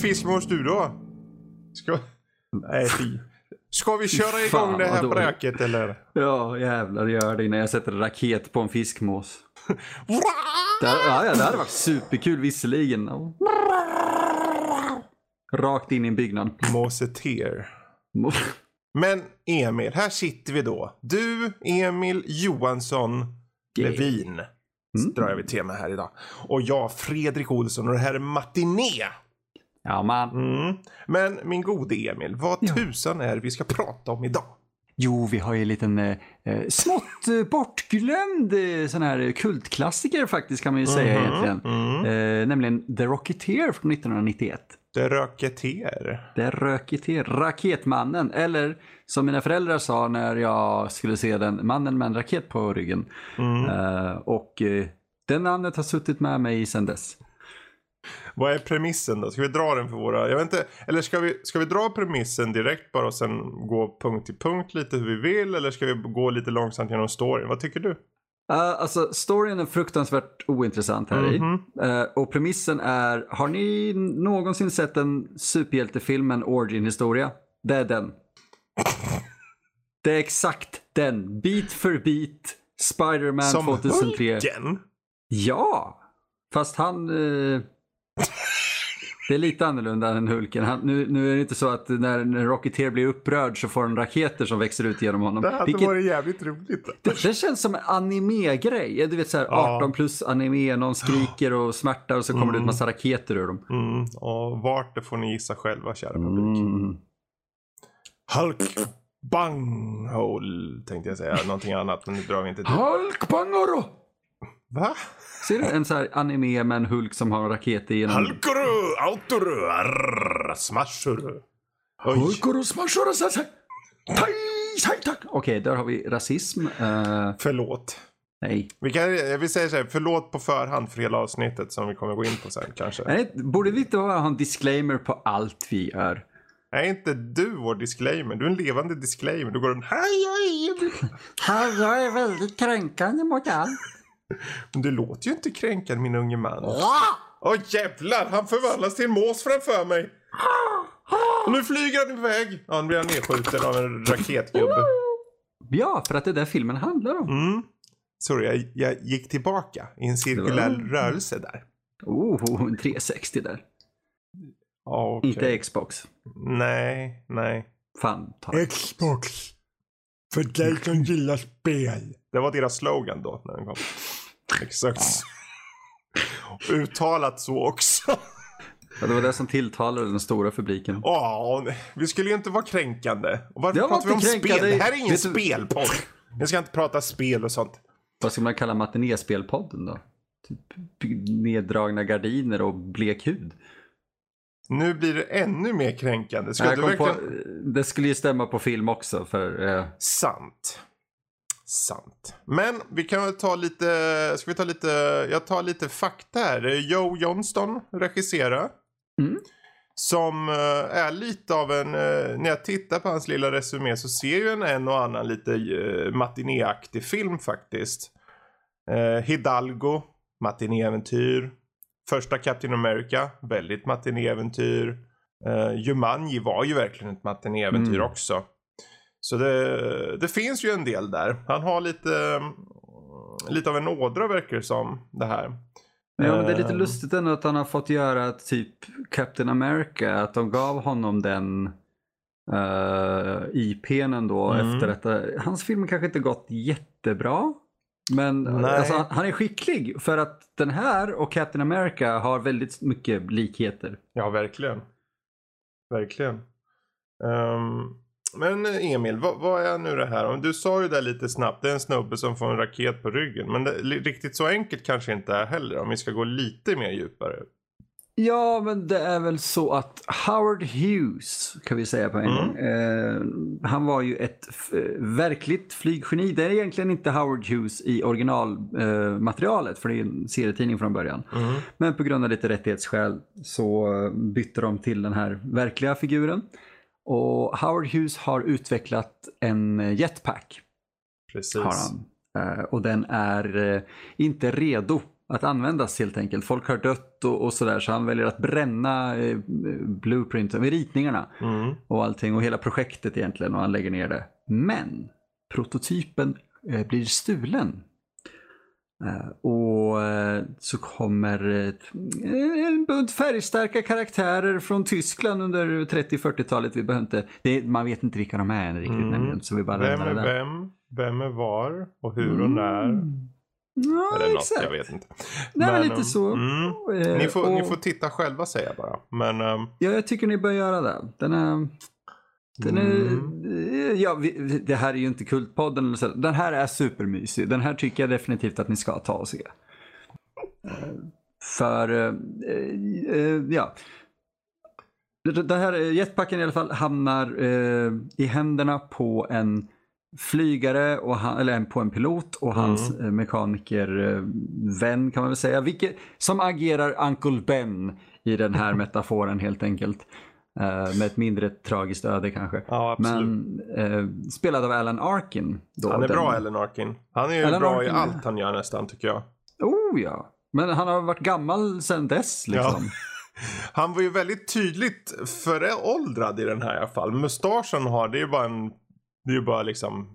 fiskmås du då? Ska... Nej, fy. Ska vi köra igång Fan, det här bräket eller? Ja, jävlar gör det innan jag sätter raket på en fiskmås. Det, ja, ja, det hade varit superkul visserligen. Rakt in i en byggnad. Måseter. Men Emil, här sitter vi då. Du, Emil Johansson Yeah. Levin. Mm. Drar jag vid tema här idag. Och jag, Fredrik Olsson och det här är Matiné. Ja, man. Mm. Men min gode Emil, vad Ja. tusan är det vi ska prata om idag? Jo, vi har ju en liten eh, eh, smått eh, bortglömd eh, sån här kultklassiker faktiskt kan man ju säga egentligen. Mm. Eh, nämligen The Rocketeer från 1991. Det röketer. Det Rocketeer, Raketmannen. Eller som mina föräldrar sa när jag skulle se den, Mannen med en raket på ryggen. Mm. Eh, och eh, det namnet har suttit med mig sedan dess. Vad är premissen då? Ska vi dra den för våra... Jag vet inte. Eller ska vi, ska vi dra premissen direkt bara och sen gå punkt till punkt lite hur vi vill? Eller ska vi gå lite långsamt genom storyn? Vad tycker du? Uh, alltså, storyn är fruktansvärt ointressant här Mhm. i. Eh, och premissen är, har ni någonsin sett en superhjältefilm, en origin-historia? Det är den. Det är exakt den. Bit för bit. Spider-Man Som 2003. Hulken? Ja! Fast han... Eh, det är lite annorlunda än Hulken. Han, nu, nu är det inte så att när, när Rocketeer blir upprörd så får han raketer som växer ut genom honom. Det hade Vilket- varit jävligt roligt. det, det känns som en anime-grej. Du vet såhär Ja. 18 plus anime, någon skriker och smärtar och så kommer det ut massa raketer ur dem. Mm. Och vart det får ni gissa själva kära publik. Mm. Hulk Bunghole tänkte jag säga. Någonting annat men nu drar vi inte dit. Hulk Bangaro! Va? Ser du en sån här anime med en Hulk som har raketer genom... Hulkuru, autoru, arr, smashuru. Oj. Hulkoro smashoro sasai! Tai, sai, tack! Okej, där har vi rasism. Eh, Förlåt. nej. Vi kan, vill säga så här, förlåt på förhand för hela avsnittet som vi kommer gå in på sen kanske. nej. Borde vi inte bara ha en disclaimer på allt vi gör? Är inte du vår disclaimer? Du är en levande disclaimer. Du går runt hej Emil." Här, jag är väldigt kränkande mot allt. Men du låter ju inte kränkande min unge man. Åh jävlar, han förvandlas till en mås framför mig. Och nu flyger han iväg. Ja, nu blir han nedskjuten av en raketgubbe. Ja, för att det är det filmen handlar om. Mm. Sorry, jag, jag gick tillbaka i en cirkulär var- rörelse där. Oh, en 360 där. Okej. Inte Xbox. Nej, nej. Fan, ta Xbox. För dig som gillar spel. Det var deras slogan då när den kom. Exakt. Uttalat så också. Ja, det var det som tilltalade den stora publiken. Ja, vi skulle ju inte vara kränkande. Och varför Jag var pratar vi om inte spel? kränkande. Det här är ingen Vet du- spelpodd. Vi ska inte prata spel och sånt. Vad ska man kalla matinéspelpodden då? Typ neddragna gardiner och blek hud. Nu blir det ännu mer kränkande. Ska Jag du verkligen... på, det skulle ju stämma på film också för eh, Sant. Sant. Men vi kan väl ta lite, ska vi ta lite, jag tar lite fakta här. Joe Johnston regisserar. Mm. Som eh, är lite av en, eh, när jag tittar på hans lilla resumé så ser ju en en och annan lite uh, matinéaktig film faktiskt. Hidalgo, matinéäventyr. Första Captain America, väldigt matinéäventyr. Uh, Jumanji var ju verkligen ett matinéäventyr Mm. också. Så det, det finns ju en del där. Han har lite, mm, lite av en ådra verkar det som det här. Ja, men det är lite Ehm. lustigt ändå att han har fått göra typ Captain America. Att de gav honom den uh, IPn ändå Mm. efter detta. Hans film kanske inte gått jättebra. Men alltså, han- är skicklig för att den här och Captain America har väldigt mycket likheter. Ja, verkligen. Verkligen. Ehm, men Emil, vad, vad är nu det här? Du sa ju där lite snabbt, det är en snubbe som får en raket på ryggen. Men det, riktigt så enkelt kanske inte är heller om vi ska gå lite mer djupare. Ja, men det är väl så att Howard Hughes, kan vi säga på en Mm. gång. Eh, han var ju ett f- verkligt flyggeni. Det är egentligen inte Howard Hughes i originalmaterialet, eh, för det är en serietidning från början. Men på grund av lite rättighetsskäl så eh, bytte de till den här verkliga figuren. Och Howard Hughes har utvecklat en eh, jetpack. Precis. Har han. Eh, och den är eh, inte redo att användas helt enkelt. Folk har dött och, och sådär så han väljer att bränna eh, blueprinten, ritningarna Mm. och allting och hela projektet egentligen och han lägger ner det. Men prototypen eh, blir stulen. Eh, och eh, så kommer eh, en bunt färgstarka karaktärer från Tyskland under 30-40-talet. Vi behöver inte, det, man vet inte vilka de är än riktigt Mm. nämligen, så vi bara Vem är där. vem? Vem är var? Och hur och när? Mm. Ja, Eller något, exakt. jag vet inte. Nej, men um, lite så. Mm. Eh, Ni, får, och- ni får titta själva säger jag bara. Men um, Ja, jag tycker ni bör göra det. Den är... Den är, Mm. ja, vi, det här är ju inte Kultpodden. Eller så. Den här är supermysig. Den här tycker jag definitivt att ni ska ta och se. Eh, För, eh, eh, ja. Det- Den här eh, jetpacken i alla fall hamnar eh, i händerna på en flygare, och han, eller en- på en pilot och hans eh, mekanikervän kan man väl säga. Vilket, som agerar Uncle Ben i den här metaforen helt enkelt. Eh, med ett mindre tragiskt öde kanske. ja. Men eh, spelad av Alan Arkin. Då, han är den- bra Ellen Arkin. Han är ju Alan bra i Arkin- allt han gör nästan tycker jag. Oh ja. Men han har varit gammal sedan dess liksom. Han var ju väldigt tydligt föråldrad i den här i alla fall. Mustaschen har, det är ju bara en... Det är ju bara liksom...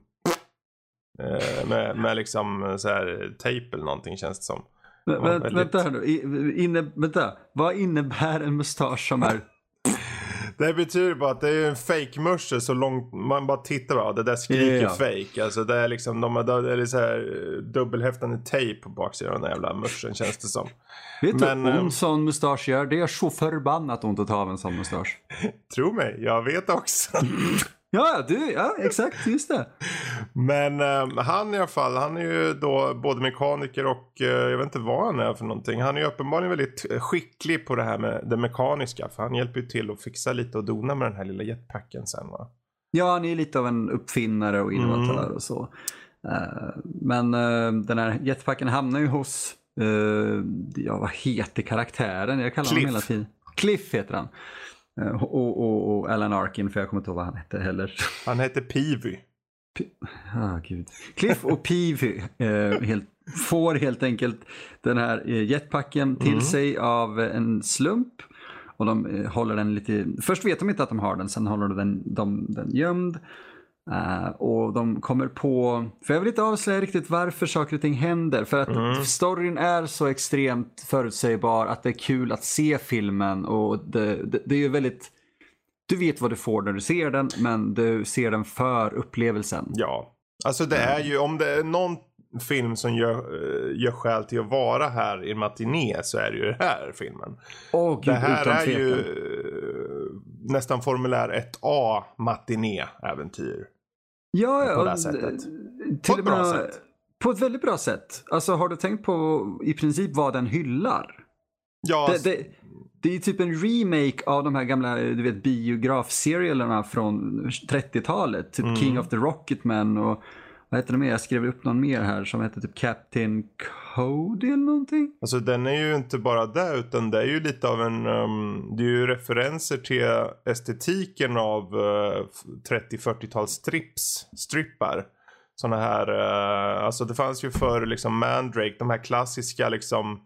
Eh, med, med liksom eh, så här tejp eller någonting känns det som. Men, väldigt- Vänta här nu. Inne, vänta. Vad innebär en mustasch som är... Det betyder bara att det är en fake musche så långt man bara tittar bara. Det där skriker Ja. fake. Alltså det är liksom de har det är så här eh, dubbelhäftande tejp på baksidan av den jävla muschen känns det som. Vet du Men, vad eh, en sån mustasch gör? Det är så förbannat ont att ta av en sån mustasch. Tro mig, jag vet också. Ja, du, ja exakt, just det. Men eh, han i alla fall, han är ju då både mekaniker och eh, jag vet inte vad han är för någonting. Han är ju uppenbarligen väldigt eh, skicklig på det här med det mekaniska. För han hjälper ju till att fixa lite och dona med den här lilla jetpacken sen va. Ja, han är lite av en uppfinnare och innovatör Mm. och så. Eh, Men eh, den här jetpacken hamnar ju hos, eh, ja vad heter karaktären? Jag kallar Cliff. honom hela tiden. Cliff heter han. Eh, Och, och, och Alan Arkin, för jag kommer inte ihåg vad han hette heller. Han heter Peavy. Ah, gud. Cliff och Peavy eh, helt, får helt enkelt den här eh, jetpacken till Mm. sig av en slump. Och de eh, håller den lite, först vet de inte att de har den, sen håller de den, de, den gömd. Eh, och de kommer på, för jag vill inte avslöja riktigt varför saker och ting händer. För att Mm. storyn är så extremt förutsägbar att det är kul att se filmen. Och det, det, det är ju väldigt, du vet vad du får när du ser den, men du ser den för upplevelsen. Ja. Alltså det är ju, om det är någon film som gör, eh, gör skäl till att vara här i matiné så är det ju den här filmen. Åh gud, Det här är ju nästan formulär 1A matiné-äventyr. Ja, ja, på det här sättet. eh, På ett bra med- sätt. På ett väldigt bra sätt. Alltså har du tänkt på i princip vad den hyllar? Ja, Det, det, det är typ en remake av de här gamla du vet, biografserialerna från 30-talet. Typ Mm. King of the Rocketman och vad heter det mer? Jag skrev upp någon mer här som heter typ Captain Cody eller någonting. Alltså den är ju inte bara det utan det är ju lite av en, um, det är ju referenser till estetiken av eh, uh, 30-40-tals strips, strippar. Sådana här, uh, alltså det fanns ju för liksom Mandrake, de här klassiska liksom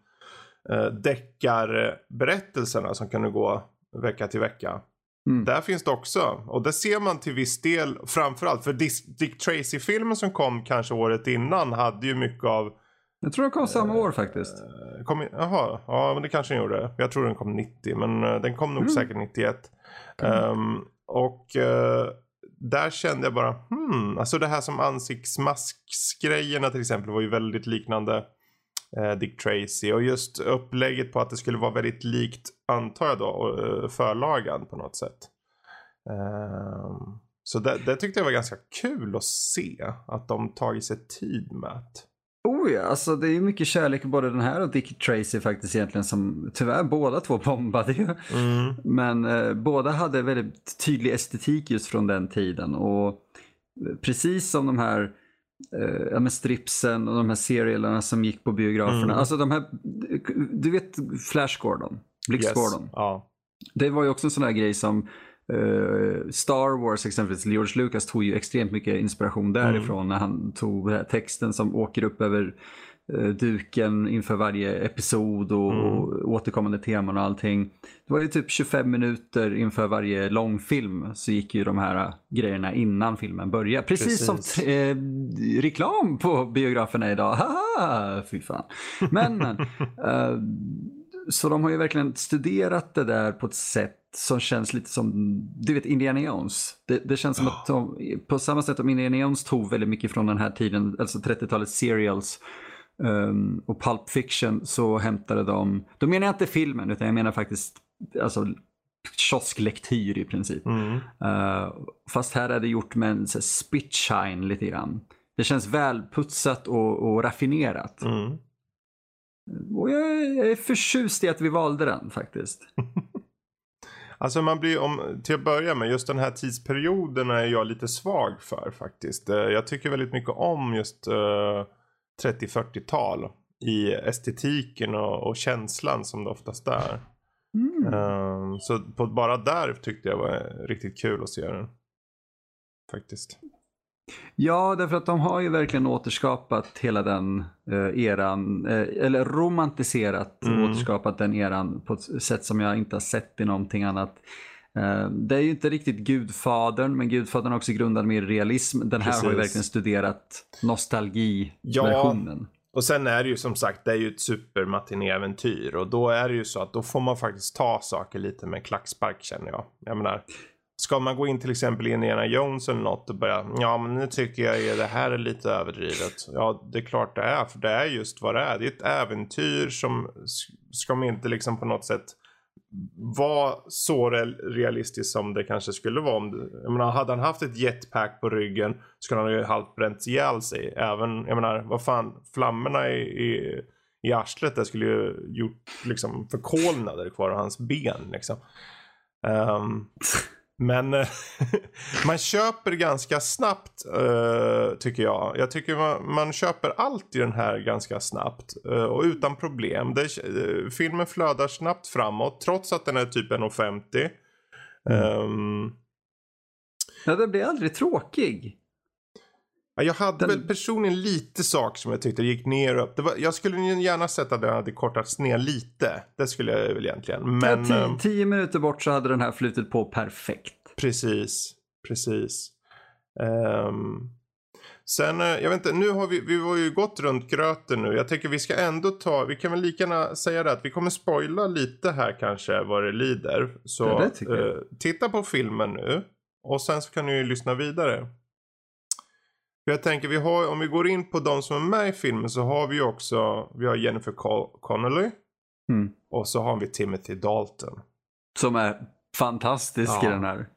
uh, deckarberättelserna som kunde gå vecka till vecka. Mm. Där finns det också. Och det ser man till viss del framförallt. För Dick Tracy-filmen som kom kanske året innan hade ju mycket av Jag tror det kom samma år faktiskt. Eh, Kom, jaha, ja men det kanske den gjorde. Jag tror den kom 90 men eh, den kom nog Mm. säkert 91. Ehm, och eh, där kände jag bara hmm, alltså det här som ansiktsmasksgrejerna till exempel var ju väldigt liknande eh, Dick Tracy och just upplägget på att det skulle vara väldigt likt antar jag då eh, förlagan på något sätt. Ehm, så det, det tyckte jag var ganska kul att se att de tagit sig tid med att Oh ja, alltså det är mycket kärlek både den här och Dick Tracy faktiskt egentligen som tyvärr båda två bombade ju. mm, Men eh, båda hade väldigt tydlig estetik just från den tiden och eh, precis som de här eh, ja, men stripsen och de här serialerna som gick på biograferna. Mm. Alltså de här, du vet Flash Gordon, Blix yes. Gordon. Ja. Det var ju också en sån här grej som eh, Star Wars exempelvis, George Lucas tog ju extremt mycket inspiration därifrån när han tog den här texten som åker upp över eh, duken inför varje episod och, Mm. och återkommande teman och allting. Det var ju typ 25 minuter inför varje långfilm så gick ju de här eh, grejerna innan filmen började. Precis, som Precis. eh, reklam på biograferna idag. Haha, fy fan. Men, men. eh, så de har ju verkligen studerat det där på ett sätt som känns lite som, du vet Indiana Jones. Det, det känns som att de, på samma sätt som Indiana Jones tog väldigt mycket från den här tiden, alltså 30-talets serials ehm, och Pulp Fiction så hämtade de, då menar jag inte filmen utan jag menar faktiskt alltså, kiosklektyr i princip. Mm. Eh, fast här är det gjort med en så här, spit shine lite grann. Det känns välputsat och, och raffinerat. Mm. Och jag är, jag är förtjust i att vi valde den faktiskt. Alltså man blir om, till att börja med, just den här tidsperioden är jag lite svag för faktiskt. Eh, Jag tycker väldigt mycket om just eh, 30-40-tal i estetiken och, och känslan som det oftast är. Mm. Eh, så på, bara där tyckte jag var riktigt kul att se den. Faktiskt. Ja, därför att de har ju verkligen återskapat hela den eh, eran, eh, eller romantiserat Mm. återskapat den eran på ett sätt som jag inte har sett i någonting annat. Eh, det är ju inte riktigt Gudfadern, men Gudfadern är också grundad mer realism. Den här har ju Precis. verkligen studerat nostalgiversionen. Och sen är det ju som sagt, det är ju ett supermatinéäventyr och då är det ju så att då får man faktiskt ta saker lite med klackspark känner jag. Jag menar, ska man gå in till exempel i Indiana Jones eller något och börja, ja men nu tycker jag ju det här är lite överdrivet. Ja, det är klart det är, för det är just vad det är. Det är ett äventyr som ska man inte liksom på något sätt var så realistiskt som det kanske skulle vara. Om det, jag menar, hade han haft ett jetpack på ryggen skulle han ju halvt bränt ihjäl sig. Även, jag menar, vad fan, flammorna i, i, i arslet där skulle ju gjort liksom förkolnader kvar av hans ben liksom. Um, men eh, man köper ganska snabbt eh, tycker jag. Jag tycker man, man köper allt i den här ganska snabbt eh, och utan problem. Det, filmen flödar snabbt framåt trots att den är typ 1,50. Ehm, Ja, den blir aldrig tråkig. Ja, jag hade Den- väl personligen lite saker som jag tyckte gick ner och upp. Det var, jag skulle gärna sett att den hade kortats ner lite. Det skulle jag väl egentligen. Men ja, ehm, tio, tio minuter bort så hade den här flutit på perfekt. precis, precis. Ehm, sen, eh, jag vet inte, nu har vi, vi var ju gått runt gröten nu. Jag tycker vi ska ändå ta, vi kan väl lika gärna säga det att vi kommer spoila lite här kanske vad det lider. Så det jag. eh, titta på filmen nu och sen så kan ni ju lyssna vidare. För Jag tänker, vi har, om vi går in på de som är med i filmen så har vi också, vi har Jennifer Con- Connelly Mm. och så har vi Timothy Dalton. Som är fantastisk i Ja. den här.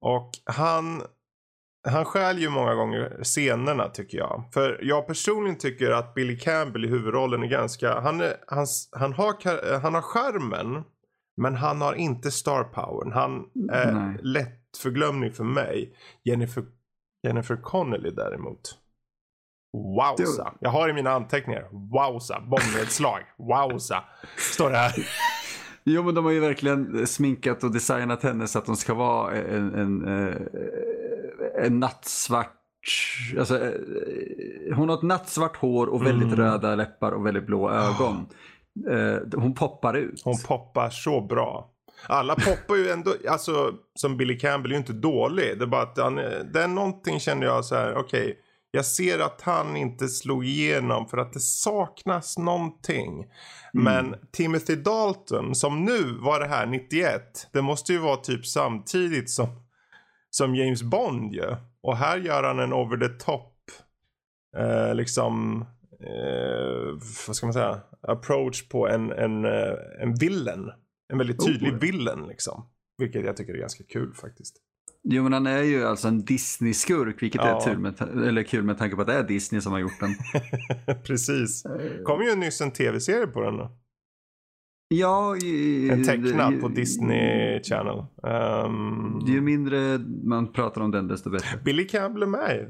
Och han, han stjäl ju många gånger scenerna tycker jag. För jag personligen tycker att Billy Campbell i huvudrollen är ganska, han, är, han, han, har, han har skärmen men han har inte star powern. Han är lätt förglömning för mig. Jennifer, Jennifer Connelly däremot. Wowza. Jag har i mina anteckningar. Wowza. Bombnedslag. Wowza. Står det här. Jo men de har ju verkligen sminkat och designat henne så att hon ska vara en, en, eh, en nattsvart Alltså, eh, hon har ett nattsvart hår och väldigt Mm. röda läppar och väldigt blå ögon. Eh, Hon poppar ut. Hon poppar så bra. Alla poppar ju ändå, alltså som Billy Campbell är ju inte dålig. Det är bara att han, det är någonting känner jag så här, okej. jag ser att han inte slog igenom för att det saknas någonting. Men Timothy Dalton som nu var det här 91. Det måste ju vara typ samtidigt som, som James Bond ju. Och här gör han en over the top eh, liksom eh, vad ska man säga approach på en, en, eh, en villain. En väldigt tydlig Oh. villain liksom. Vilket jag tycker är ganska kul faktiskt. Jo men han är ju alltså en Disney-skurk vilket Ja. är tur med, eller kul med tanke på att det är Disney som har gjort den. Precis. kom ju nyss en tv-serie på den. då. Ja, i, En tecknad på Disney Channel. Ehm, Ju mindre man pratar om den desto bättre. Billy Campbell är med.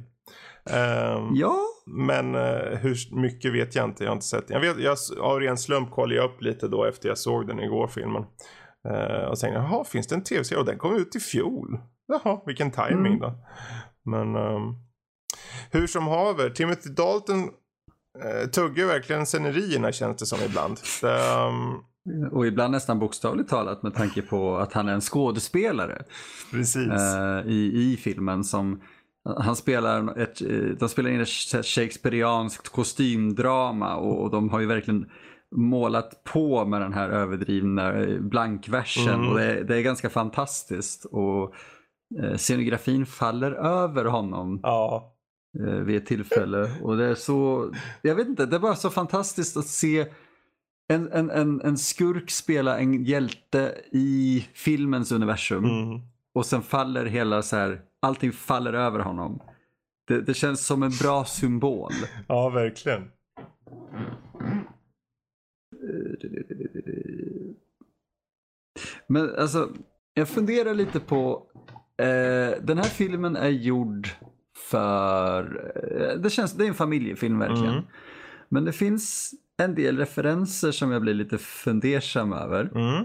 Ehm, Ja, Men eh, hur mycket vet jag inte. Jag har inte sett den. Jag, vet, jag av ren slump kollade jag upp lite då efter jag såg den igår filmen. Eh, och tänkte jaha finns det en tv-serie? Och den kom ut i fjol. Jaha vilken timing Mm. då. Men ehm, hur som haver. Timothy Dalton eh, tuggar verkligen scenerierna känns det som ibland. Det, um, och ibland nästan bokstavligt talat med tanke på att han är en skådespelare. Precis. Eh, i, I filmen som han spelar ett, eh, de spelar in ett shakespearianskt kostymdrama och, och de har ju verkligen målat på med den här överdrivna eh, blankversen mm. och det, det, är ganska fantastiskt. Och eh, scenografin faller över honom ja. vid ett tillfälle. Och det är så, jag vet inte, det är bara så fantastiskt att se en, en, en, en skurk spela en hjälte i filmens universum. Mm. Och sen faller hela så här, allting faller över honom. Det, det känns som en bra symbol. Ja, verkligen. Men alltså, jag funderar lite på, eh, den här filmen är gjord för, eh, det känns, det är en familjefilm verkligen. Mm. Men det finns en del referenser som jag blir lite fundersam över. Mm.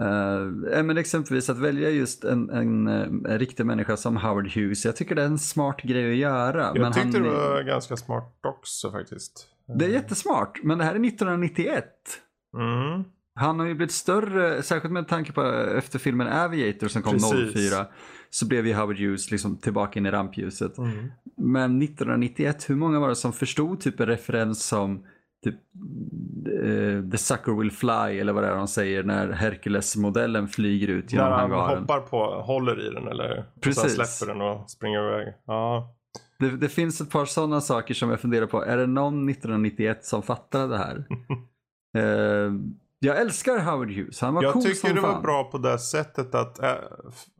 Uh, men exempelvis att välja just en, en, en, riktig människa som Howard Hughes. Jag tycker det är en smart grej att göra. Jag men tyckte han, det var ganska smart också faktiskt. Det är jättesmart, men det här är 1991. Mm. Han har ju blivit större, särskilt med tanke på efter filmen Aviator som kom Precis. 04. Så blev ju Howard Hughes liksom tillbaka in i rampljuset. Mm. Men 1991, hur många var det som förstod typ en referens som typ, uh, The Sucker Will Fly eller vad det är de säger när Hercules-modellen flyger ut genom När han hangaren. hoppar på, håller i den eller Precis. Och sen släpper den och springer iväg. Ja. Det, det finns ett par sådana saker som jag funderar på. Är det någon 1991 som fattade det här? uh, jag älskar Howard Hughes. Han var jag cool tycker som det fan. var bra på det sättet att, äh,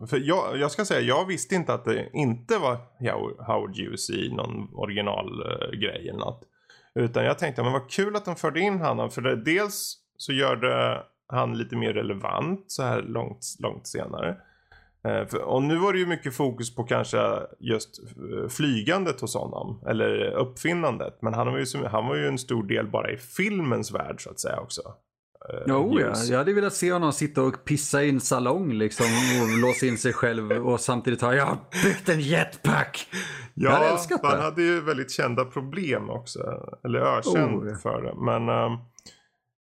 för jag, jag ska säga, jag visste inte att det inte var Howard Hughes i någon originalgrej eller något. Utan jag tänkte, men vad kul att de förde in honom. För det, dels så gör det han lite mer relevant så här långt, långt senare. Eh, för, och nu var det ju mycket fokus på kanske just eh, flygandet hos honom. Eller uppfinnandet. Men han var, ju, han var ju en stor del bara i filmens värld så att säga också. Eh, Jo, ja. Jag hade velat se honom sitta och pissa i en salong liksom och låsa in sig själv och samtidigt ha jag har byggt en jetpack. Jag hade Ja, han hade ju väldigt kända problem också. Eller ökänd Oh. för det. Men eh,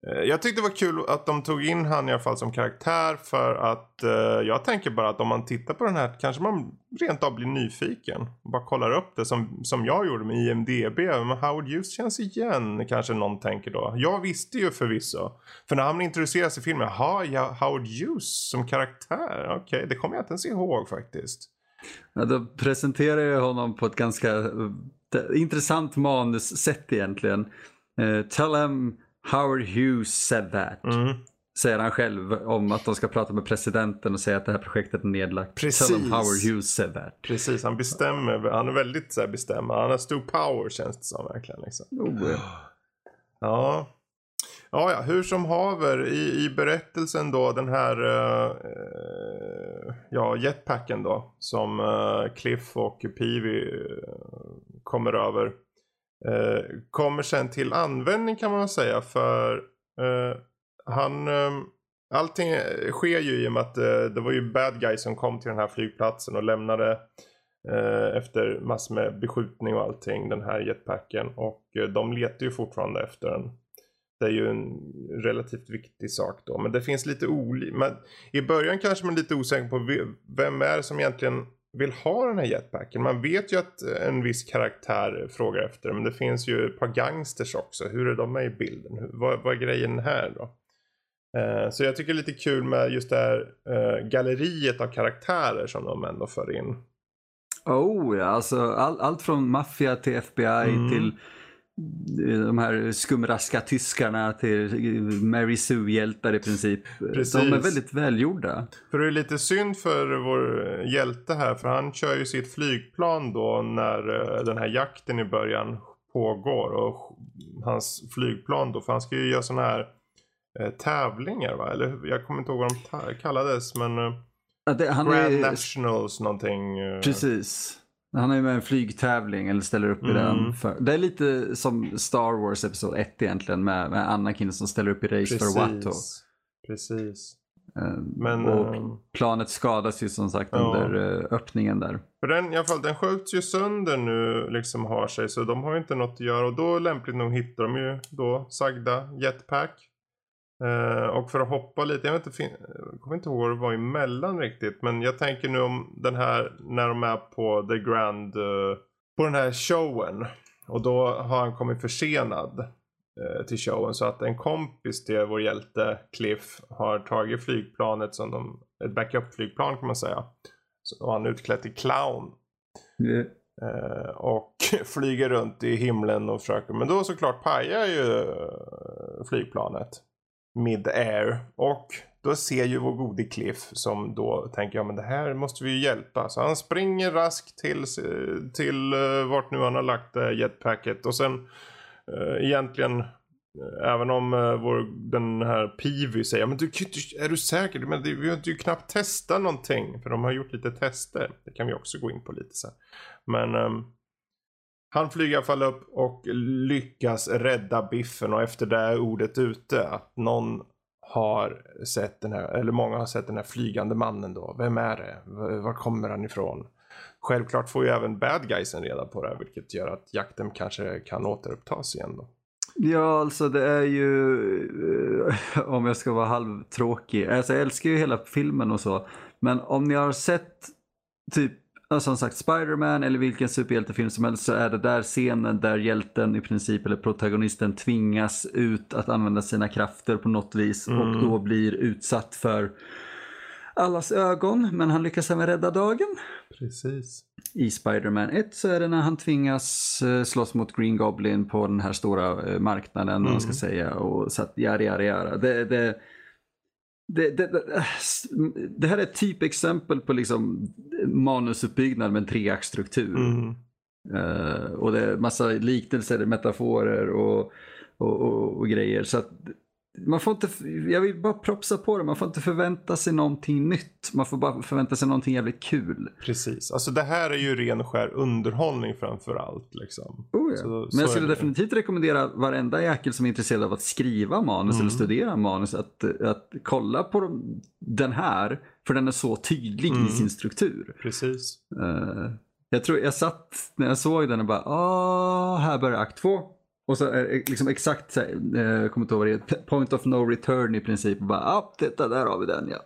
Eh, jag tyckte det var kul att de tog in han i alla fall som karaktär. För att eh, jag tänker bara att om man tittar på den här kanske man rent av blir nyfiken. Bara kollar upp det som, som jag gjorde med IMDB. Men Howard Hughes känns igen kanske någon tänker då. Jag visste ju förvisso. För när han introduceras i filmen. Jaha, ja, Howard Hughes som karaktär. Okej, det kommer jag inte ens ihåg faktiskt. Ja, då presenterar jag honom på ett ganska eh, intressant manussätt egentligen. Eh, tell him Howard Hughes said that. Mm. Säger han själv om att de ska prata med presidenten och säga att det här projektet är nedlagt. Tell Precis. him Howard Hughes said that. Precis, han bestämmer. Han är väldigt så här, bestämmande. Han har stor power känns det som verkligen. Liksom. Oh, ja. Ja. Ja, hur som haver i, i berättelsen då den här eh, ja, jetpacken då som eh, Cliff och Peavy eh, kommer över. Eh, kommer sen till användning kan man säga för eh, han ehm, allting eh, sker ju i och med att det var ju bad guys som kom till den här flygplatsen och lämnade efter massor med beskjutning och allting den här jetpacken och de letar ju fortfarande efter den. Det är ju en relativt viktig sak då. Men det finns lite olika. I början kanske man är lite osäker på vem är det som egentligen vill ha den här jetpacken. Man vet ju att en viss karaktär frågar efter det. Men det finns ju ett par gangsters också. Hur är de med i bilden? Hur, vad, vad är grejen här då? Eh, så jag tycker det är lite kul med just det här eh, galleriet av karaktärer som de ändå för in. Oh ja, alltså all, allt från maffia till FBI Mm. till eh, de här skumraska tyskarna till Mary Sue-hjältar i princip. Precis. De är väldigt välgjorda. För det är lite synd för vår hjälte här. För han kör ju sitt flygplan då när eh, den här jakten i början pågår. Och hans flygplan då. För han ska ju göra sådana här eh, tävlingar va? Eller jag kommer inte ihåg vad de kallades. Men eh, det, Grand är, Nationals någonting. precis. Han är med i en flygtävling eller ställer upp i Mm. den. För, det är lite som Star Wars Episod 1 egentligen med, med Anakin som ställer upp i race för Watto. Precis. Eh, Men, och eh, planet skadas ju som sagt Ja. under eh, öppningen där. För den, i alla fall, den sköts ju sönder nu, liksom har sig. Så de har ju inte något att göra. Och då lämpligt nog hittar de ju då sagda jetpack. Eh, och för att hoppa lite, jag, vet inte, jag kommer inte ihåg vad det var emellan riktigt. Men jag tänker nu om den här, när de är på The Grand, eh, på den här showen. Och då har han kommit försenad eh, till showen. Så att en kompis till vår hjälte Cliff har tagit flygplanet som de, ett backup-flygplan kan man säga. Så, och han är utklädd till clown. Eh, och flyger runt i himlen och försöker. Men då såklart pajar ju flygplanet. Mid-air. Och då ser ju vår gode Cliff som då tänker ja men det här måste vi ju hjälpa. Så han springer raskt till, till eh, vart nu han har lagt eh, jetpacket. Och sen eh, egentligen Även om vår, den här Peavy säger men du, är du säker? Men vi har ju knappt testat någonting. För de har gjort lite tester. Det kan vi också gå in på lite sen. Men ehm, han flyger i alla fall upp och lyckas rädda Biffen och efter det är ordet ute att någon har sett den här, eller många har sett den här flygande mannen då. Vem är det? Var kommer han ifrån? Självklart får ju även bad guysen reda på det vilket gör att jakten kanske kan återupptas igen då. Ja, alltså det är ju, eh, om jag ska vara halvtråkig, alltså jag älskar ju hela filmen och så, men om ni har sett typ, som sagt, Spider-Man eller vilken superhjältefilm som helst så är det där scenen där hjälten i princip, eller protagonisten tvingas ut att använda sina krafter på något vis och Mm. då blir utsatt för allas ögon, men han lyckas även rädda dagen. Precis. I Spider-Man 1 så är det när han tvingas eh, slåss mot Green Goblin på den här stora eh, marknaden, mm. man ska Mm. säga. Och så att, jari, jari, jari. Det, det, det, det, det, här är ett typexempel på liksom manusuppbyggnad med en treaktstruktur. Mm. Eh, och det är massa liknelser, metaforer och, och, och, och grejer. Så att man får inte, jag vill bara propsa på det, man får inte förvänta sig någonting nytt. Man får bara förvänta sig någonting jävligt kul. Precis. Alltså det här är ju ren och skär underhållning framför allt liksom. Oh, ja. Så- Men så jag skulle definitivt rekommendera varenda jäkel som är intresserad av att skriva manus Mm. eller studera manus att, att kolla på dem, den här. För den är så tydlig Mm. i sin struktur. Precis. Eh, jag tror jag satt när jag såg den och bara, ah, här börjar akt två. Och så är det liksom exakt, så här, eh, jag kommer inte ihåg vad det är, point of no return i princip. Och bara, ah, titta där har vi den ja.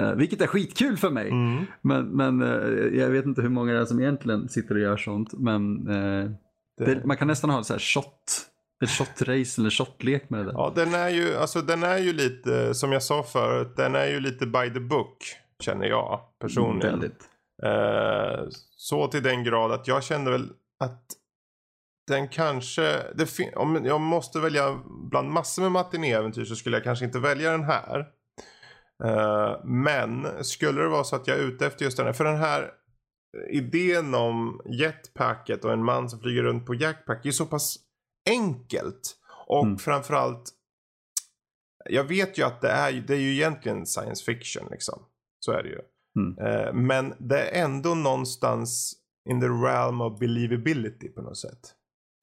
Eh, vilket är skitkul för mig. Mm. Men, men eh, jag vet inte hur många det är som egentligen sitter och gör sånt. Men eh, Det- det, man kan nästan ha ett så här shot, ett shotrace eller shotlek med det där. Ja, den är ju, alltså den är ju lite, som jag sa förut, den är ju lite by the book. Känner jag personligen. Väldigt. Eh, så till den grad att jag kände väl att den kanske, om jag måste välja bland massor med matinéäventyr så skulle jag kanske inte välja den här. Eh, men skulle det vara så att jag är ute efter just den här, för den här idén om jetpacket och en man som flyger runt på jackpack är så pass enkelt. Och Mm. framförallt, jag vet ju att det är, det är ju egentligen science fiction liksom. Så är det ju. Mm. Eh, men det är ändå någonstans in the realm of believability på något sätt.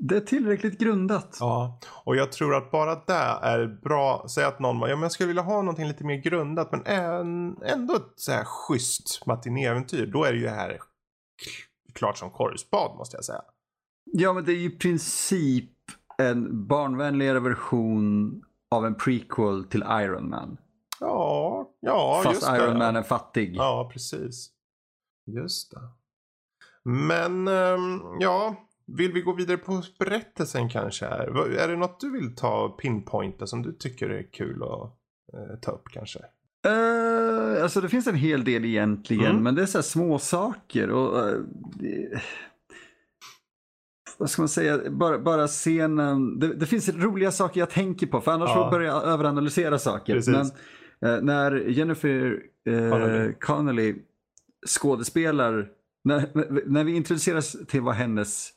Det är tillräckligt grundat. Ja, och jag tror att bara det är bra. Säg att någon bara, ja men jag skulle vilja ha någonting lite mer grundat men en, ändå ett så här schysst matinéäventyr. Då är det ju här klart som korvspad måste jag säga. Ja, men det är ju i princip en barnvänligare version av en prequel till Iron Man. Ja, ja Fast just det. Iron Man är fattig. Ja, precis. Just det. Men ehm, ja, vill vi gå vidare på berättelsen kanske? Här? Är det något du vill ta pinpointa som du tycker är kul att eh, ta upp kanske? Eh, alltså det finns en hel del egentligen, Mm. men det är så här små saker och eh, det, vad ska man säga, bara, bara scenen, det, det finns roliga saker jag tänker på för annars Ja. får jag överanalysera saker. Precis. Men eh, när Jennifer Connelly. Connelly skådespelar, när, när vi introduceras till vad hennes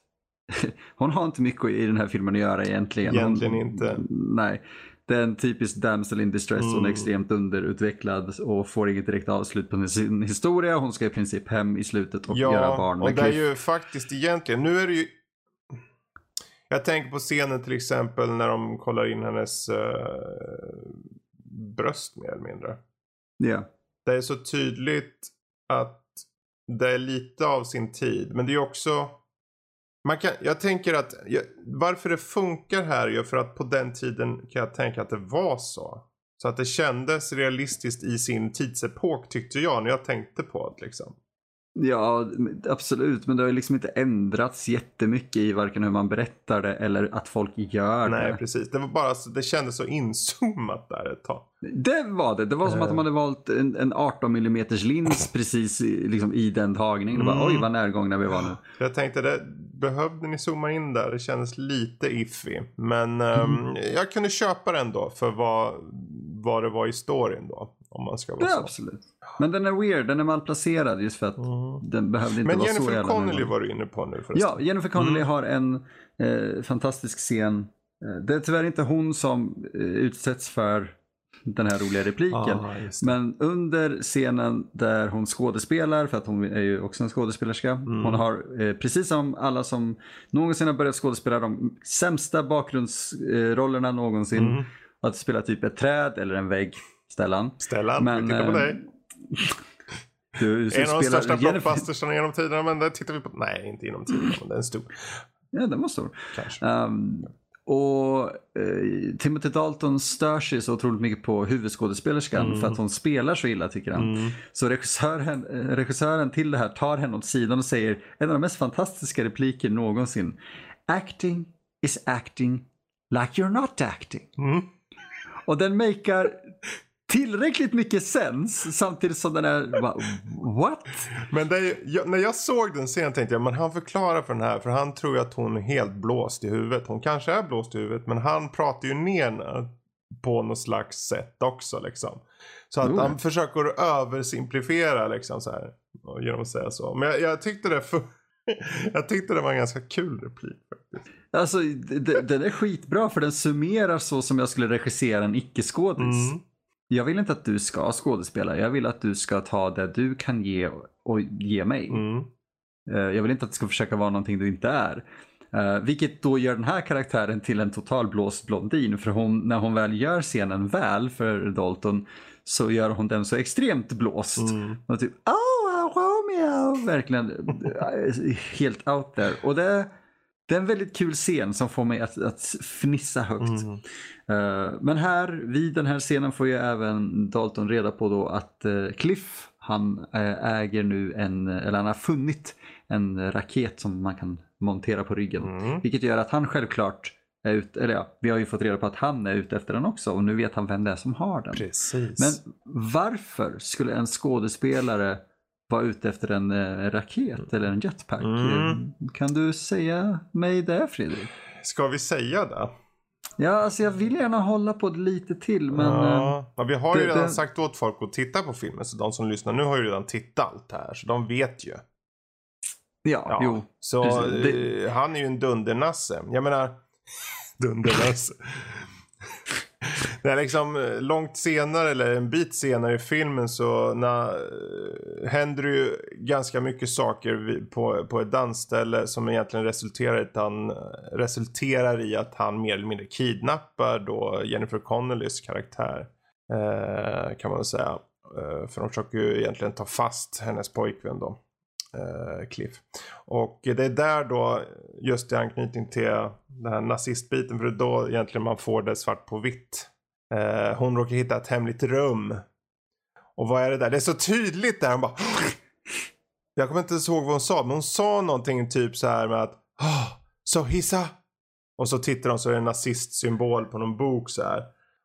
hon har inte mycket i den här filmen att göra egentligen. Egentligen hon, inte. Nej. Det är en typisk damsel in distress. Hon är Mm. extremt underutvecklad och får inget direkt avslut på sin historia. Hon ska i princip hem i slutet och göra barn och med det är ju faktiskt egentligen, nu är det ju Jag tänker på scenen till exempel när de kollar in hennes uh, bröst mer eller mindre. Ja. Det är så tydligt att det är lite av sin tid. Men det är också... Man kan, jag tänker att jag, varför det funkar här är för att på den tiden kan jag tänka att det var så. Så att det kändes realistiskt i sin tidsepok tyckte jag när jag tänkte på det liksom. Ja, absolut. Men det har ju liksom inte ändrats jättemycket i varken hur man berättar det eller att folk gör Nej, det. precis. Det var bara så, det kändes så inzoomat där ett tag. Det var det. Det var som att de Eh. hade valt en, en 18 mm lins precis i, liksom, i den tagningen. Det bara, Mm. Oj, vad närgångna vi var nu. Jag tänkte, det, behövde ni zooma in där? Det kändes lite iffy. Men ehm, jag kunde köpa den då för vad, vad det var i storyn då. Om man ska vara är så. absolut. Men den är weird. Den är malplacerad just för att Mm. den behövde inte Men vara så Jennifer jävla Connelly var du inne på nu förresten. Ja, Jennifer Connelly Mm. har en eh, fantastisk scen. Eh, Det är tyvärr inte hon som eh, utsätts för den här roliga repliken. Ah. Men under scenen där hon skådespelar, för att hon är ju också en skådespelerska. Mm. Hon har, eh, precis som alla som någonsin har börjat skådespela, de sämsta bakgrundsrollerna någonsin. Mm. Att spela typ ett träd eller en vägg, Stellan. Stellan, Men, vi tittar på eh, dig. Du, En av de största blockbustersarna genom tiderna, men det tittar vi på. Nej, inte genom tiderna, men den är stor. Ja, den var stor. Kanske. Um, och eh, Timothy Dalton stör sig så otroligt mycket på huvudskådespelerskan Mm. för att hon spelar så illa tycker han. Mm. Så regissören, eh, regissören till det här tar henne åt sidan och säger en av de mest fantastiska repliker någonsin. Acting is acting like you're not acting. Mm. Och den makar tillräckligt mycket sens samtidigt som den är what? Men är, jag, när jag såg den scenen tänkte jag, men han förklarar för den här, för han tror ju att hon är helt blåst i huvudet. Hon kanske är blåst i huvudet, men han pratar ju ner henne på något slags sätt också liksom. Så att Jo. han försöker översimplifiera liksom så här. Genom att säga så. Men jag, jag tyckte det för... Jag tyckte det var en ganska kul replik faktiskt. Alltså den är skitbra för den summerar så som jag skulle regissera en icke-skådis. Mm. Jag vill inte att du ska skådespela. Jag vill att du ska ta det du kan ge och ge mig. Mm. Eh, Jag vill inte att det ska försöka vara någonting du inte är. Eh, vilket då gör den här karaktären till en totalblåst blondin. För hon, när hon väl gör scenen väl för Dalton så gör hon den så extremt blåst. Mm. Och typ oh, Romeo! Verkligen eh, helt out there. Och det, det är en väldigt kul scen som får mig att, att fnissa högt. Mm. Eh, men här, vid den här scenen får ju även Dalton reda på då att eh, Cliff, han eh, äger nu en, eller han har funnit en raket som man kan montera på ryggen. Mm. Vilket gör att han självklart är ute, eller ja, vi har ju fått reda på att han är ute efter den också och nu vet han vem det är som har den. Precis. Men varför skulle en skådespelare vara ute efter en eh, raket eller en jetpack? Mm. Eh, Kan du säga mig det Fredrik? Ska vi säga det? Ja, alltså jag vill gärna hålla på det lite till men... eh, ja. ja, vi har ju det- redan det- sagt åt folk att titta på filmen. Så de som lyssnar nu har ju redan tittat allt det här. Så de vet ju. Ja, Ja, jo. så precis. Det- eh, han är ju en dundernasse. Jag menar, dundernasse. Det är liksom eh, långt senare eller en bit senare i filmen så när, eh, händer det ju ganska mycket saker på, på ett dansställe som egentligen resulterar i, att han, eh, resulterar i att han mer eller mindre kidnappar då Jennifer Connellys karaktär. Eh, kan man väl säga. Eh, för de försöker ju egentligen ta fast hennes pojkvän då. Eh, Cliff. Och det är där då, just i anknytning till den här nazistbiten, för det är då egentligen man får det svart på vitt. Eh, hon råkar hitta ett hemligt rum. Och vad är det där? Det är så tydligt där. Hon bara... Jag kommer inte ens ihåg vad hon sa, men hon sa någonting typ så här med att oh, Så hissa. Och så tittar de så är det en nazistsymbol på någon bok så här.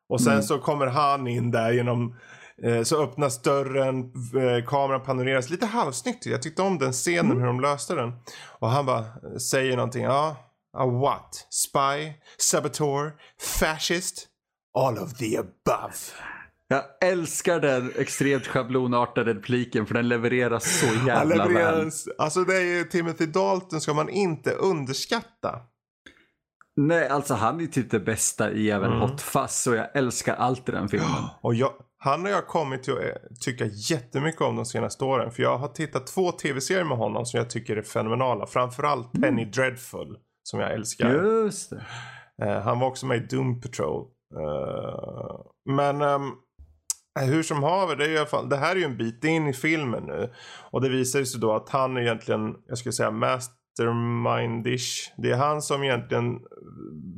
Och sen Mm. så kommer han in där genom eh, så öppnas dörren, eh, kameran panoreras lite halvsnyggt. Jag tyckte om den scenen hur de löste den. Och han bara säger någonting. Ja, a what? Spy? Saboteur? Fascist? All of the above. Jag älskar den extremt schablonartade repliken för den levereras så Han jävla väl. alltså det är ju Timothy Dalton ska man inte underskatta. Nej, alltså han är typ det bästa i även Mm. Hot Fuzz och jag älskar allt i den filmen. Och jag, han och jag har kommit till att eh, tycka jättemycket om de senaste åren. För jag har tittat två tv-serier med honom som jag tycker är fenomenala. Framförallt Penny Dreadful. Som jag älskar. Just det. Eh, han var också med i Doom Patrol. Eh, men Eh, Hur som haver, det, är i alla fall, det här är ju en bit in i filmen nu. Och det visar sig då att han är egentligen, jag skulle säga mastermindish. Det är han som egentligen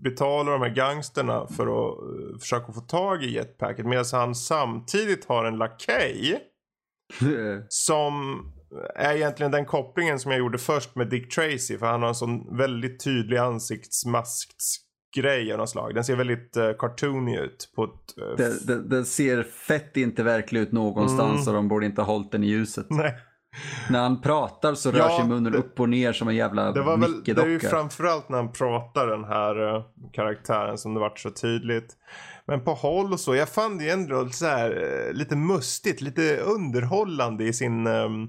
betalar de här gangsterna för att eh, försöka få tag i jetpacket. Medan han samtidigt har en lakej. Som är egentligen den kopplingen som jag gjorde först med Dick Tracy. För han har en sån väldigt tydlig ansiktsmaskgrej av något slag. Den ser väldigt uh, cartoony ut. På ett, uh, Den, den, den ser fett inte verklig ut någonstans Mm. och de borde inte ha hållit den i ljuset. Nej. När han pratar så rör Ja, sig munnen det- upp och ner som en jävla Det var väl, det är ju framförallt när han pratar den här uh, karaktären som det vart så tydligt. Men på håll och så, jag fann det ändå så här, lite mustigt, lite underhållande i sin um,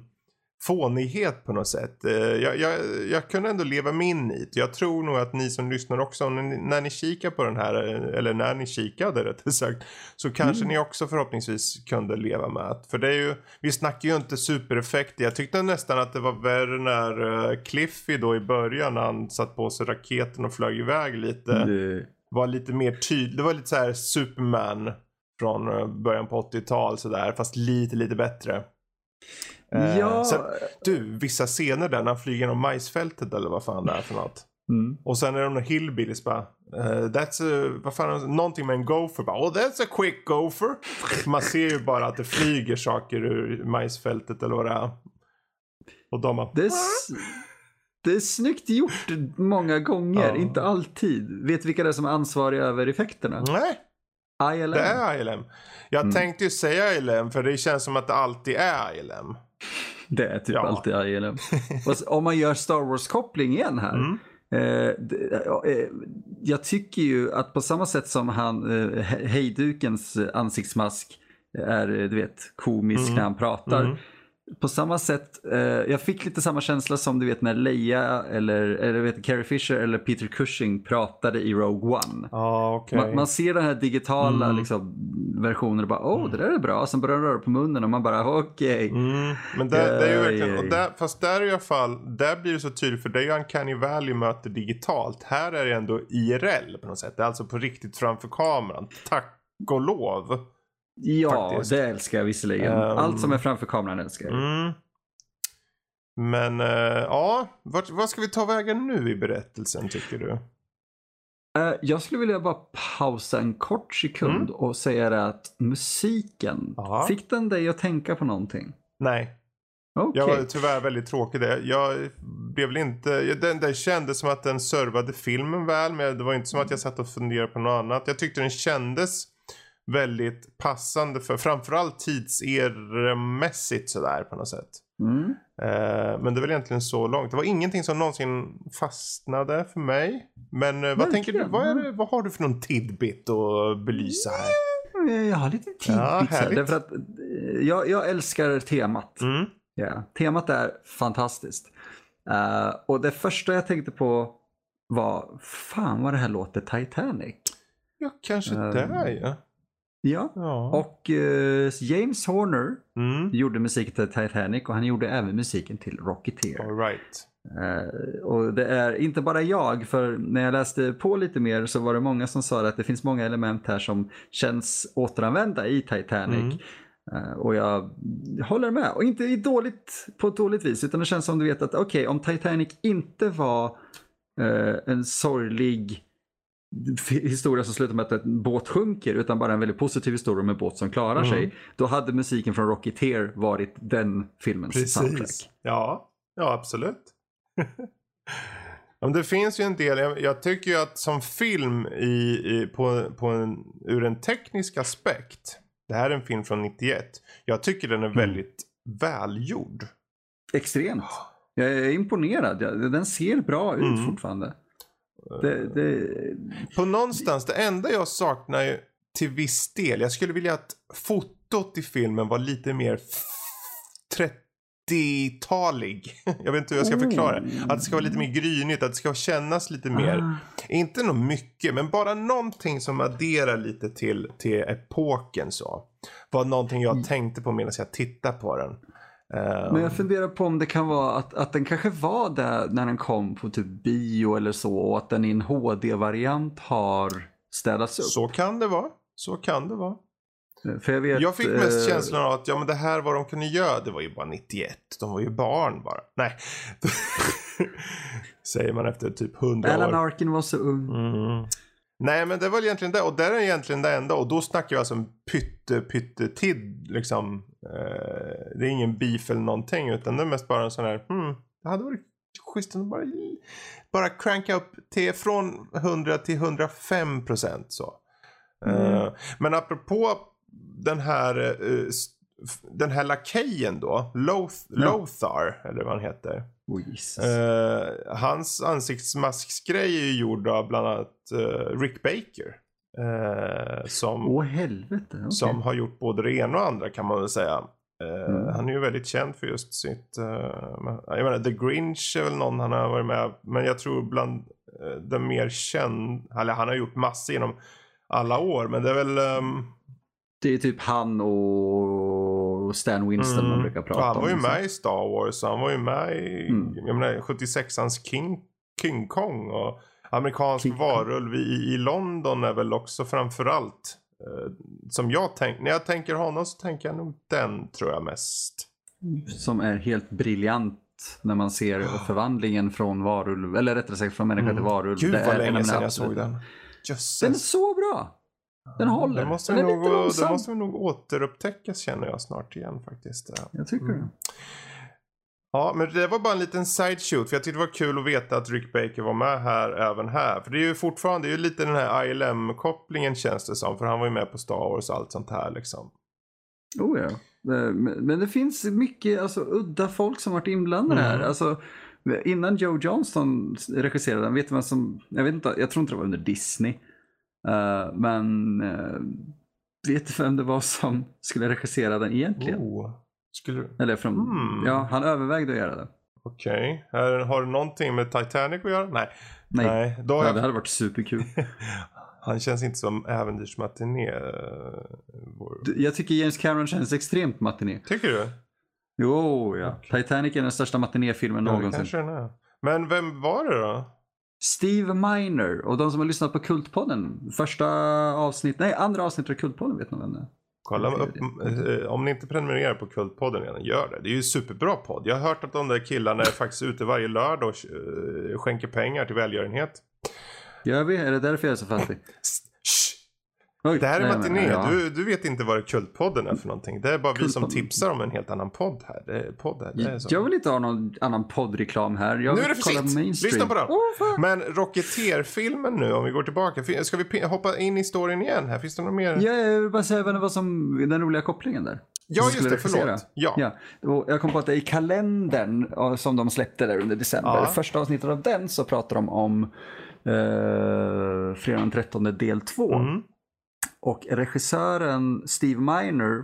fånighet på något sätt. Eh, jag, jag, jag kunde ändå leva mig in i det. Jag tror nog att ni som lyssnar också, när ni, när ni kikar på den här, eh, eller när ni kikade rättare sagt, så kanske Mm. ni också förhoppningsvis kunde leva med det. För det är ju, vi snackar ju inte supereffekter. Jag tyckte nästan att det var värre när uh, Cliffy då i början, när han satt på sig raketen och flög iväg lite, Det- var lite mer tydlig. Det var lite så här Superman från eh, början på 80-tal sådär, fast lite, lite bättre. Eh, Ja, sen, du, vissa scener där när han flyger genom majsfältet eller vad fan det är för något. mm. Och sen är de några hillbillies bara, eh, that's a, vad fan, någonting med en gopher bara, oh that's a quick gopher. Man ser ju bara att det flyger saker ur majsfältet eller vad det är. Och de bara, det, är, det är snyggt gjort många gånger, Ja. inte alltid. Vet vilka det är som är ansvariga över effekterna? nej, ILM. det är ILM. Jag Mm. tänkte ju säga ILM för det känns som att det alltid är ILM. Det är typ Ja. alltid ILM. Om man gör Star Wars-koppling igen här. Mm. Eh, eh, jag tycker ju att på samma sätt som han, eh, He- Hejdukens ansiktsmask är du vet, komisk Mm. när han pratar. På samma sätt, eh, jag fick lite samma känsla som du vet när Leia eller, eller vet, Carrie Fisher eller Peter Cushing pratade i Rogue One. Ja, okej. Man, man ser den här digitala Mm. liksom, versionen och bara åh det där är bra. Sen börjar den röra på munnen och man bara okej. Mm, men det, det är ju verkligen, och där, fast där i alla fall, där blir det så tydligt för det är ju Uncanny Valley möter digitalt. Här är det ändå IRL på något sätt. Det är alltså på riktigt framför kameran. Tack och lov. Ja, faktiskt. det älskar jag visserligen. Ehm. Allt som är framför kameran älskar jag. Mm. Men eh, ja, vart, vad ska vi ta vägen nu i berättelsen tycker du? Eh, Jag skulle vilja bara pausa en kort sekund Mm. och säga det att musiken, Ja. fick den dig att tänka på någonting? Nej, Okej. jag var tyvärr väldigt tråkig där. Jag blev väl inte, den, den kändes som att den servade filmen väl, men det var inte som att jag satt och funderade på något annat. Jag tyckte den kändes väldigt passande för framförallt tidseremässigt sådär på något sätt. Mm. Eh, men det är väl egentligen så långt. Det var ingenting som någonsin fastnade för mig. Men eh, vad tänker du, vad, det, vad har du för någon tidbit att belysa här? Jag har lite tid Ja. Därför att eh, jag, jag älskar temat. Mm. Ja, temat är fantastiskt. Eh, och det första jag tänkte på var, fan vad det här låter Titanic. Ja, kanske Ehm, där ja. Ja, ja. och eh, James Horner Mm. gjorde musiken till Titanic och han gjorde även musiken till Rocketeer. All right. Eh, och det är inte bara jag, för när jag läste på lite mer så var det många som sa att det finns många element här som känns återanvända i Titanic. Mm. Eh, och jag håller med. Och inte i dåligt, på ett dåligt vis, utan det känns som du vet att okej, om Titanic inte var eh, en sorglig historia som slutar med att en båt sjunker utan bara en väldigt positiv historia om en båt som klarar Mm. sig. Då hade musiken från Rocketeer varit den filmens soundtrack. Precis. Ja, ja absolut. Men det finns ju en del, jag, jag tycker ju att som film i, i, på, på en, ur en teknisk aspekt. Det här är en film från 91. Jag tycker den är Mm. väldigt välgjord. Extremt. Jag är imponerad. Den ser bra ut Mm. fortfarande. Det, det, På någonstans, det enda jag saknar ju till viss del. Jag skulle vilja att fotot i filmen var lite mer f- 30-talig. Jag vet inte hur jag ska förklara det. Att det ska vara lite mer grynigt, att det ska kännas lite mer. Ah. Inte nog mycket, men bara någonting som adderar lite till, till epoken så. Var någonting jag tänkte på medan jag tittade på den. Ehm, Men jag funderar på om det kan vara att, att den kanske var där när den kom på typ bio eller så och att den i en HD-variant har städats upp. så kan det vara. Så kan det vara. För jag, vet, Jag fick mest eh, känslan av att ja, men det här vad de kunde göra, det var ju bara 91. De var ju barn bara. Nej. Säger man efter typ 100 Alan år. Arkin var så ung. Mm. Nej men det var egentligen det. Och det är egentligen det enda. Och då snackar jag alltså en pytte pytte tid liksom. Eh, det är ingen beef eller någonting. Utan det är mest bara en sån här. Hmm, det hade varit schysst att bara, bara cranka upp till från 100 till 105 procent så. Eh, men apropå den här. eh, den här lakejen då. Loth, Ja. Lothar. Eller vad han heter. Oh. Eh, hans ansiktsmasksgrej är ju gjord av bland annat eh, Rick Baker. Eh, som, Åh helvete. okej. som har gjort både det ena och andra kan man väl säga. Eh, Mm. Han är ju väldigt känd för just sitt... eh, jag menar, The Grinch är väl någon han har varit med Men jag tror bland uh, den mer känd... Eller han har gjort massor genom alla år. Men det är väl... ehm, Det är typ han och Stan Winston man Mm. brukar Och prata han om. var ju liksom. med i Star Wars. Han var ju med i Mm. jag menar, 76ans King, King Kong. Och amerikansk Kong. varulv i, i London är väl också framförallt. Eh, som jag tänker. När jag tänker honom så tänker jag nog den tror jag mest. Som är helt briljant när man ser förvandlingen från varulv, eller rättare sagt från människa till varulv. Mm. Gud vad länge sedan jag såg den. Den är Jösses. så bra! Den håller. Det måste, den vi nog, långsam. måste vi nog återupptäckas känner jag snart igen faktiskt. Ja. Jag tycker Mm. det. Ja, men det var bara en liten side shoot. För jag tyckte det var kul att veta att Rick Baker var med här även här. För det är ju fortfarande, det är ju lite den här ILM-kopplingen känns det som. För han var ju med på Star Wars och allt sånt här liksom. Oh, ja. Eh, Men det finns mycket alltså, udda folk som varit inblandade här. Mm. Alltså, innan Joe Johnston regisserade den, vet du vem som, jag, vet inte, jag tror inte det var under Disney. Eh, men uh, vet du vem det var som skulle regissera den egentligen? Oh. Skulle. Eller från, Mm. ja, han övervägde att göra det. Okej. Här- Har det någonting med Titanic att göra? Nej. Nej, då har ja, jag... det hade varit superkul. Han känns inte som äventyrsmatiné. eh, vår- Jag tycker James Cameron känns extremt matiné. Tycker du? Jo, ja. Titanic är den största matinéfilmen Ja, någonsin. kanske den är. Men vem var det då? Steve Miner och de som har lyssnat på Kultpodden. Första avsnitt, nej andra avsnittet av Kultpodden vet nog vem det är. Kolla upp, eh, om ni inte prenumererar på Kultpodden redan, gör det. Det är ju superbra podd. Jag har hört att de där killarna är faktiskt ute varje lördag och eh, skänker pengar till välgörenhet. Gör vi? Är det därför jag är så fattig? Oj, Det här är matiné. ja. Du, du vet inte vad Kultpodden är för någonting. Det är bara vi som Kultpodden. tipsar om en helt annan podd här. Det är podd här. Det är så. Jag vill inte ha någon annan poddreklam här. Jag Nu är det för sent. Lyssna på den. Fan. Men Rocketeer-filmen nu, om vi går tillbaka. Ska vi hoppa in i storyn igen här? Finns det något mer? Ja, jag vill bara säga var som, den roliga kopplingen där. Ja, just det. Förlåt. Ja. Ja, jag kom på att i kalendern som de släppte där under december. Ja. Första avsnittet av den så pratar de om eh, fredag den 13 del 2. Mm. Och regissören Steve Miner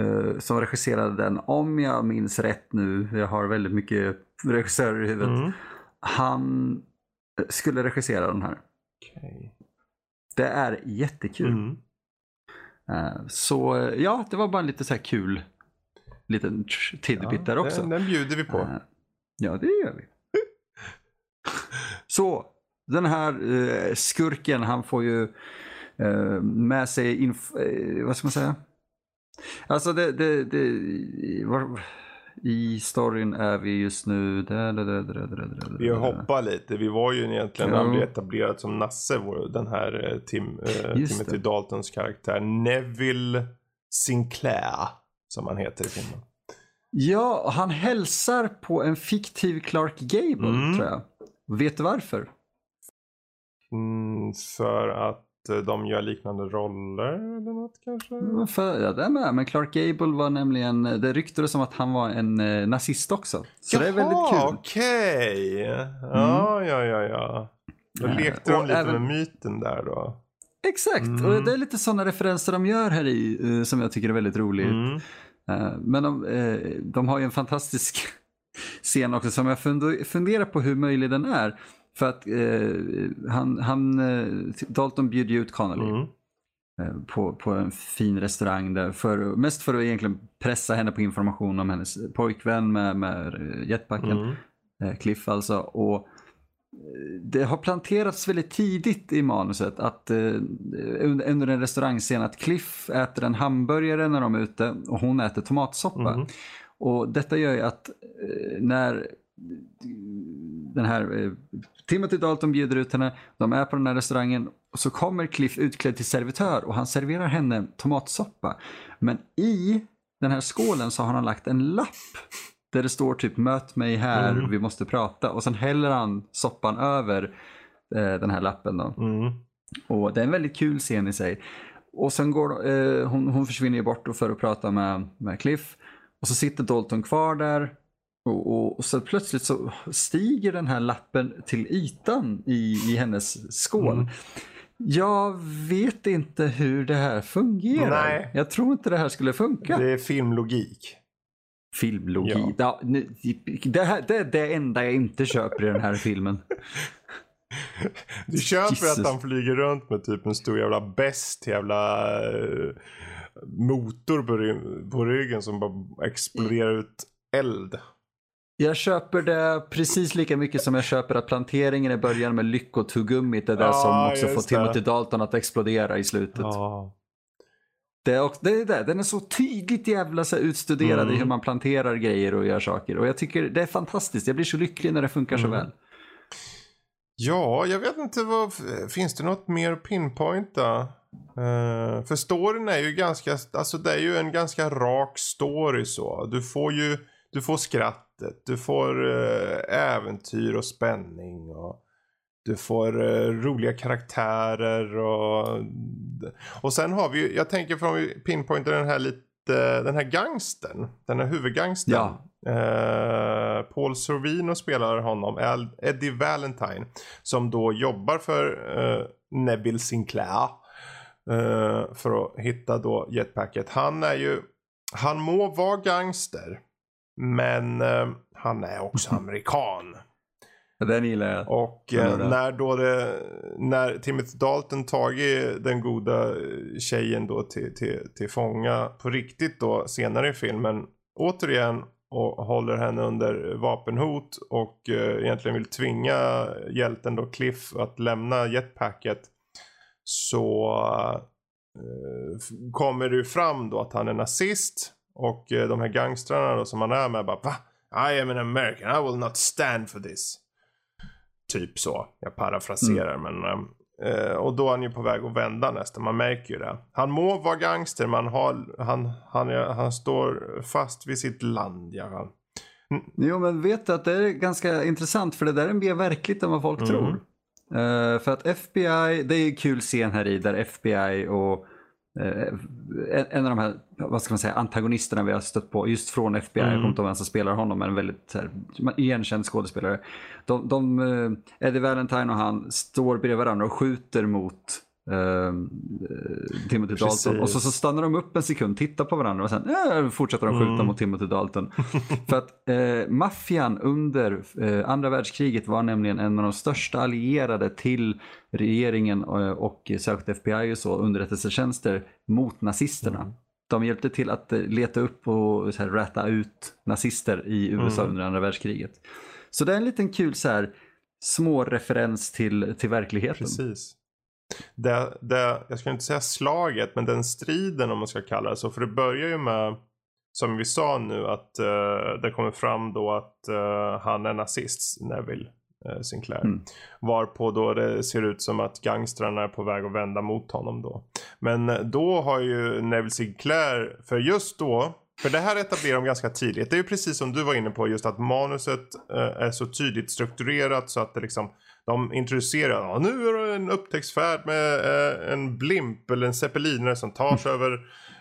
eh, som regisserade den, om jag minns rätt nu, jag har väldigt mycket regissörer i huvudet. Mm. Han eh, skulle regissera den här. Okej. Det är jättekul. Mm. Eh, så eh, ja, det var bara en lite så här kul liten tidbit där också. Den, den bjuder vi på. Eh, Ja, det gör vi. Så, den här eh, skurken, han får ju med sig, inf- eh, vad ska man säga? Alltså det, det, det var, i storyn är vi just nu, där, där, där, där, där, där, där, Vi hoppar lite. Vi var ju egentligen, Ja. han blev etablerad som Nasse, vår, den här eh, Tim, eh, Just Timothy. Daltons karaktär. Neville Sinclair, som han heter i filmen. Ja, han hälsar på en fiktiv Clark Gable Mm. tror jag. Vet du varför? Mm, för att eh, de gör liknande roller eller något kanske? Mm, För, ja, det är med. Men Clark Gable var nämligen, det ryktades om att han var en eh, nazist också. Så det är väldigt kul. Mm. okej. Ja, ja, ja, ja. Då Eh, lekte de lite även- med myten där då. Exakt, Mm. och det är lite sådana referenser de gör här i eh, som jag tycker är väldigt roligt. Mm. Eh, men de, eh, de har ju en fantastisk scen också som jag fund- funderar på hur möjlig den är. För att eh, han, han eh, Dalton bjuder ju ut Connolly Mm. eh, på, på en fin restaurang där. För, mest för att egentligen pressa henne på information om hennes pojkvän med, med eh, jetpacken. Mm. Cliff alltså. Och det har planterats väldigt tidigt i manuset att eh, under, under en restaurangscen att Cliff äter en hamburgare när de är ute och hon äter tomatsoppa. Mm. Och detta gör ju att eh, när den här eh, Timothy Dalton bjuder ut henne, de är på den här restaurangen och så kommer Cliff utklädd till servitör och han serverar henne tomatsoppa. Men i den här skålen så har han lagt en lapp där det står typ möt mig här, Mm. vi måste prata och sen häller han soppan över eh, den här lappen då. Mm. Och det är en väldigt kul scen i sig. Och sen går eh, hon, hon försvinner ju bort för att prata med, med Cliff. Och så sitter Dalton kvar där. Och, och, och så plötsligt så stiger den här lappen till ytan i, i hennes skål. Mm. Jag vet inte hur det här fungerar. Nej. Jag tror inte det här skulle funka. Det är filmlogik. Filmlogik. Ja. Ja. det, här, det är det enda jag inte köper i den här filmen. Du köper Jesus. att han flyger runt med typ en stor jävla bäst jävla eh, motor på ryggen som bara exploderar ut eld. Jag köper det precis lika mycket som jag köper att planteringen i början med lyckotuggummit är det Ja, som också får. Timothy Dalton att explodera i slutet. Ja. Det är, också, det är det. Den är så tydligt jävla så utstuderad Mm. i hur man planterar grejer och gör saker. Och jag tycker det är fantastiskt. Jag blir så lycklig när det funkar så Mm. väl. ja, jag vet inte vad, finns det något mer att pinpointa? Uh, för storyn är ju ganska, alltså det är ju en ganska rak story så. Du får ju, du får skrattet, du får eh, äventyr och spänning och du får eh, roliga karaktärer och och sen har vi ju, jag tänker från vi pinpointar den här lite, den här gangsten, den här huvudgangsten. Ja. Eh, Paul Sorvino spelar honom, Al- Eddie Valentine, som då jobbar för eh, Neville Sinclair eh, för att hitta då jetpacket. Han är ju, han må vara gangster, men eh, han är också amerikan. Den gillar jag. Och eh, det. när då det, när Timothy Dalton tagit den goda tjejen då till, till, till fånga på riktigt då senare i filmen återigen och håller henne under vapenhot och eh, egentligen vill tvinga hjälten då Cliff att lämna jetpacket så eh, kommer det ju fram då att han är nazist och eh, de här gangstrarna då som han är med bara va? I am an American, I will not stand for this. Typ så. Jag parafraserar men. eh, och då är han ju på väg att vända nästan. Man märker ju det. Han må vara gangster men har, han, han, han står fast vid sitt land. Ja. Jo, men vet du att det är ganska intressant för det där är mer verkligt än vad folk Mm. tror. Eh, för att FBI, det är ju kul scen här i där FBI och eh, en, en av de här, vad ska man säga, antagonisterna vi har stött på just från FBI, jag Mm. kommer inte ihåg vem som spelar honom, men en väldigt här, igenkänd skådespelare. De, de, eh, Eddie Valentine och han står bredvid varandra och skjuter mot eh, Timothy Precis. Dalton och så, så stannar de upp en sekund, tittar på varandra och sen eh, fortsätter de skjuta Mm. mot Timothy Dalton. För att eh, maffian under eh, andra världskriget var nämligen en av de största allierade till regeringen eh, och särskilt FBI och så, underrättelsetjänster mot nazisterna. Mm. De hjälpte till att eh, leta upp och så här, rätta ut nazister i USA Mm. under andra världskriget. Så det är en liten kul så här, små referens till, till verkligheten. Precis. Det, det, jag ska inte säga slaget men den striden om man ska kalla det så. För det börjar ju med som vi sa nu att eh, det kommer fram då att eh, han är nazist, Neville uh, Sinclair. Mm. Varpå då det ser ut som att gangstrarna är på väg att vända mot honom då. Men då har ju Neville Sinclair, för just då, för det här etablerar de ganska tidigt. Det är ju precis som du var inne på just att manuset eh, är så tydligt strukturerat så att det liksom de introducerar, ja, nu är det en upptäcktsfärd med eh, en blimp eller en zeppelinare som tar sig över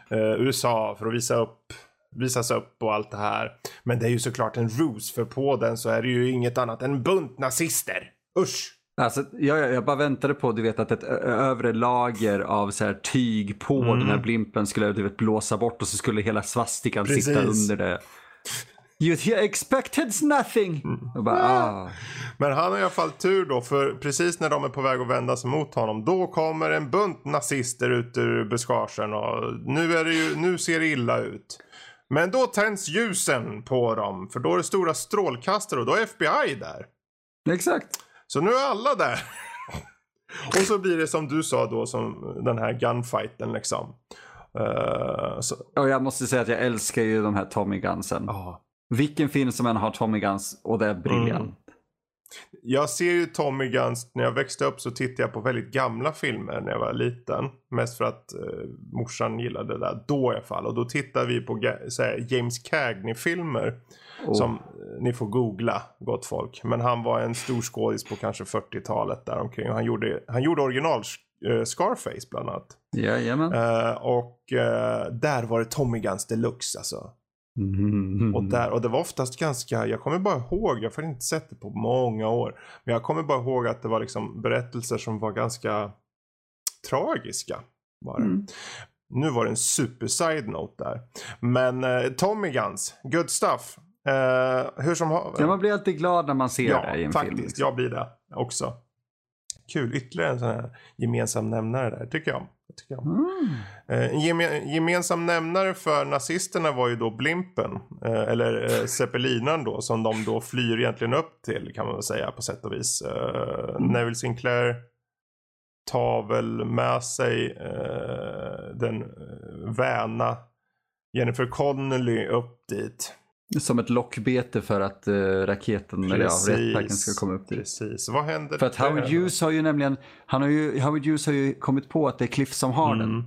eh, USA för att visa upp visas upp och allt det här. Men det är ju såklart en ruse för på den så är det ju inget annat än en bunt nazister. Usch! Alltså, jag, jag bara väntade på du vet, att ett övre lager av så här, tyg på Mm. den här blimpen skulle du vet, blåsa bort och så skulle hela svastikan Precis. sitta under det. You expected nothing! Och bara, ah. Men han har i alla fall tur då för precis när de är på väg att vända sig mot honom då kommer en bunt nazister ut ur buskagen och nu, är det ju, nu ser det illa ut. Men då tänds ljusen på dem för då är det stora strålkastare och då är FBI där. Exakt. Så nu är alla där. och så blir det som du sa då, som den här gunfighten liksom. Uh, så... Och jag måste säga att jag älskar ju de här Tommy Gunsen. Oh. Vilken film som än har Tommy Guns och det är briljant. Mm. Jag ser ju Tommy Guns, när jag växte upp så tittade jag på väldigt gamla filmer när jag var liten. Mest för att eh, morsan gillade det där då i alla fall. Och då tittade vi på såhär, James Cagney-filmer. Oh. Som eh, ni får googla gott folk. Men han var en stor skådis på kanske 40-talet däromkring. Han gjorde, han gjorde original eh, Scarface bland annat. Jajamän. Uh, och uh, där var det Tommy Guns deluxe alltså. Mm. Och, där, och det var oftast ganska, jag kommer bara ihåg, jag har inte sett det på många år. Men jag kommer bara ihåg att det var liksom berättelser som var ganska tragiska. Var mm. Nu var det en super side-note där. Men eh, Tommy Guns, good stuff. Eh, hur som ja, man blir alltid glad när man ser ja, det i en faktiskt, film. Ja, faktiskt. Jag blir det också. Kul, ytterligare en sån här gemensam nämnare där, tycker jag tycker jag. Mm. En eh, gemensam nämnare för nazisterna var ju då Blimpen. Eh, eller eh, Zeppelinan då. Som de då flyr egentligen upp till kan man väl säga på sätt och vis. Mm. Neville Sinclair tar väl med sig den väna Jennifer Connelly upp dit. Som ett lockbete för att uh, raketen Precis. eller ja, Redpacken ska komma upp dit. Precis. Vad händer? För att Howard Hughes har ju nämligen, han har ju, Howard Hughes har ju kommit på att det är Cliff som har mm. den.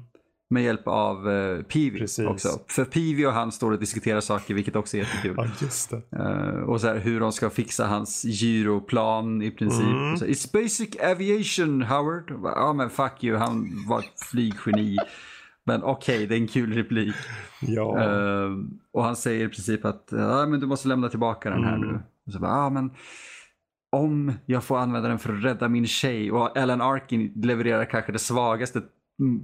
Med hjälp av uh, Peavy Precis. också. För Peavy och han står och diskuterar saker vilket också är jättekul. Ja, just det. Uh, och så här, hur de ska fixa hans gyroplan i princip. Mm. Så, It's basic aviation Howard. Ja men fuck you, han var ett flyggeni. Men okej, okay, det är en kul replik. Ja. Uh, och han säger i princip att ah, men du måste lämna tillbaka den här mm. nu. Och så bara, ah, men om jag får använda den för att rädda min tjej. Och Alan Arkin levererar kanske det svagaste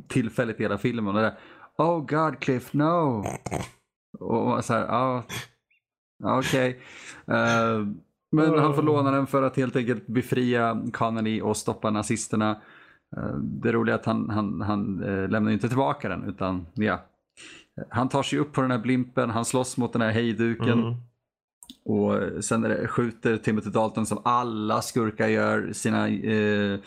tillfället i hela filmen. Och där, oh God Cliff, no. Och så här, ah, okej. Okay. Uh, men han får låna den för att helt enkelt befria Connolly och stoppa nazisterna. Eh, det roliga är att han, han, han eh, lämnar inte tillbaka den utan ja, han tar sig upp på den här blimpen, han slåss mot den här hejduken. Mm. Och sen det, skjuter Timothy Dalton som alla skurkar gör sina, eh,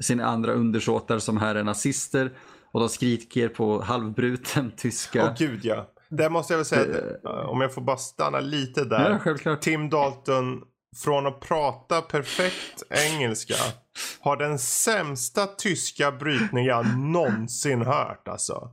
sina andra undersåtar som här är nazister. Och de skriker på halvbruten tyska. Åh oh, gud ja. Det måste jag väl säga, att, eh, om jag får bara stanna lite där. Ja, Tim Dalton från att prata perfekt engelska har den sämsta tyska brytning jag någonsin hört alltså.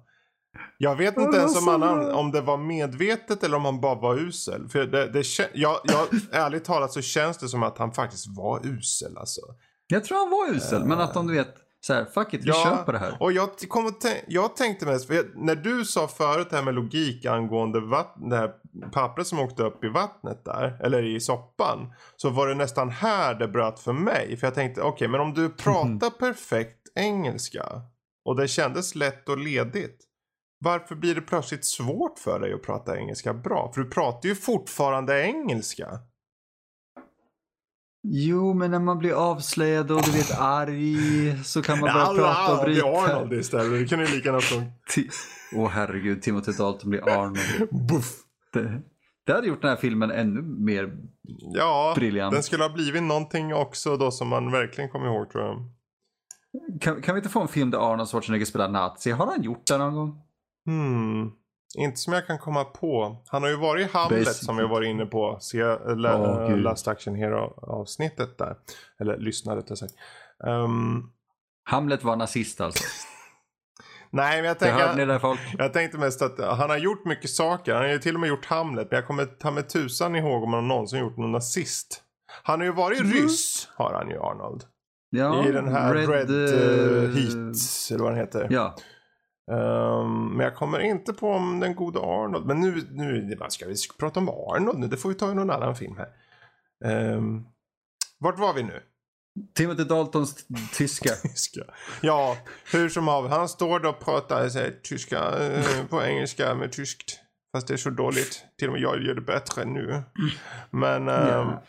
Jag vet inte ens om, han, om det var medvetet eller om han bara var usel. För det, det, jag, jag, ärligt talat så känns det som att han faktiskt var usel alltså. Jag tror han var usel, uh, men att de du vet så här, fuck it, vi ja, kör på det här. Och jag, kom jag tänkte mest, jag, när du sa förut det här med logik angående vatten, det här pappret som åkte upp i vattnet där, eller i soppan. Så var det nästan här det bröt för mig. För jag tänkte, okej okay, men om du pratar mm. perfekt engelska och det kändes lätt och ledigt. Varför blir det plötsligt svårt för dig att prata engelska bra? För du pratar ju fortfarande engelska. Jo, men när man blir avslöjad och du vet arg så kan man börja ja, prata och bryta. Ja, Arnold istället. Du kan ju lika gärna från... Åh oh, herregud, Timothy Dalton blir Arnold. Buff. Det, det hade gjort den här filmen ännu mer ja, briljant. den skulle ha blivit någonting också då som man verkligen kommer ihåg tror jag. Kan, kan vi inte få en film där Arnold Schwarzenegger spelar nazi? Har han gjort det någon gång? Hmm. Inte som jag kan komma på. Han har ju varit i Hamlet Basic. som vi varit inne på. Se, la, oh, Last Action Hero avsnittet där. Eller lyssna rättare sagt. Um... Hamlet var nazist alltså? Nej, men jag, tänker, ni där, folk? jag tänkte mest att han har gjort mycket saker. Han har ju till och med gjort Hamlet. Men jag kommer ta med tusan ihåg om han någonsin gjort någon nazist. Han har ju varit mm. ryss, har han ju Arnold. Ja, I den här Red, Red uh, Heat, eller vad den heter. Ja. Um, men jag kommer inte på om den gode Arnold. Men nu, nu ska vi prata om Arnold nu. Det får vi ta i någon annan film här. Um, vart var vi nu? Timothy Daltons tyska. tyska. Ja, hur som av. Han står då och pratar sig, tyska eh, på engelska med tyskt. Fast det är så dåligt. Till och med jag gör det bättre nu. Men ja.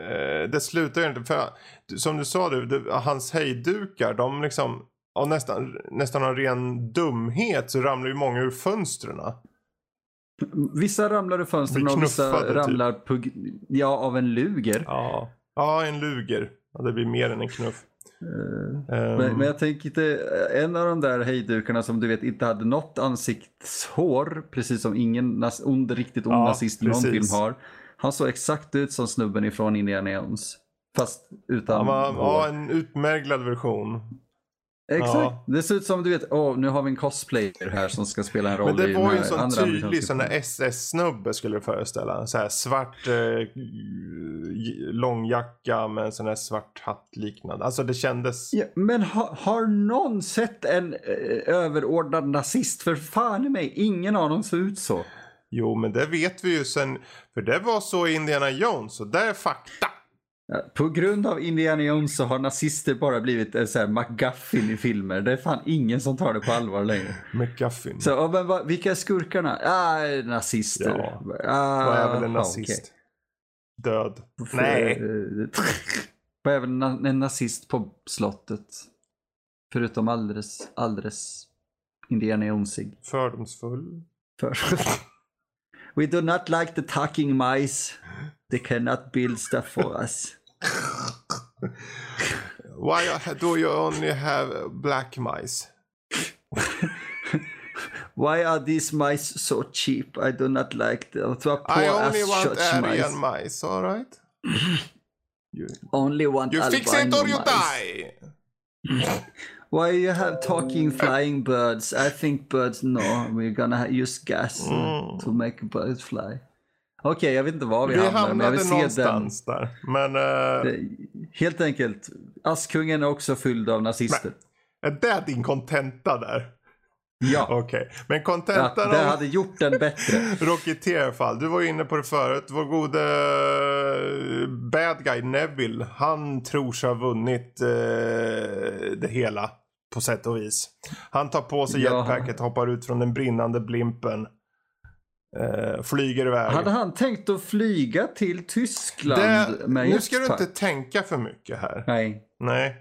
eh, det slutar ju inte. För som du sa, du, det, hans hejdukar, de liksom av nästan, nästan av ren dumhet så ramlar ju många ur fönstren. Vissa ramlar ur fönstren och vissa typ. ramlar på, ja, av en luger. Ja. ja, en luger. Ja, det blir mer än en knuff. Ehm, men, men jag tänker inte, en av de där hejdukarna som du vet inte hade något ansiktshår, precis som ingen ond, riktigt ond Ja, nazist i någon film har. Han såg exakt ut som snubben ifrån Indiana Jones. Fast utan han var, hår. ja, en utmärglad version. Exakt. ja. Det ser ut som du vet, åh, nu har vi en cosplayer här som ska spela en roll Men det i var ju en sån andra tydlig sån. SS-snubbe skulle du föreställa. Så här svart eh, långjacka med en sån här svart hatt liknande. Alltså det kändes... Ja, men ha, har någon sett en eh, överordnad nazist? För fan i mig, ingen av dem ser ut så. Jo men det vet vi ju sen. För det var så i Indiana Jones och det är fakta. På grund av Indiana Jones så har nazister bara blivit en sån här McGuffin i filmer. Det är fan ingen som tar det på allvar längre. McGuffin. Så, men vad, vilka är skurkarna? Ah, nazister. Ja. Ah, Vad är väl en nazist? Död. okej. Nej. Eh, Vad är väl na- en nazist på slottet? Förutom alldeles, alldeles Indiana Jonesig. Fördomsfull. För. We do not like the talking mice. They cannot build stuff for us. Why do you only have black mice? Why are these mice so cheap? I do not like them. I only want Aryan mice. mice, alright? You, Only want you fix it or you mice. die! Why you have talking flying birds? I think birds know. We're gonna use gas Mm. to make birds fly. Okej, jag vet inte var vi, Vi hamnar, men jag vill se den. någonstans där. Men Det- Helt enkelt, Askungen är också fylld av nazister. är det din kontenta där? Ja, Okej. Men att kontentan det om hade gjort den bättre. Rocketeer fall. Du var ju inne på det förut. Vår gode eh, bad guy Neville. Han tror sig ha vunnit eh, det hela. På sätt och vis. Han tar på sig Ja. jetpacket, hoppar ut från den brinnande blimpen. Eh, flyger iväg. Hade han tänkt att flyga till Tyskland det, med nu ska du inte tänka för mycket här. Nej. Nej.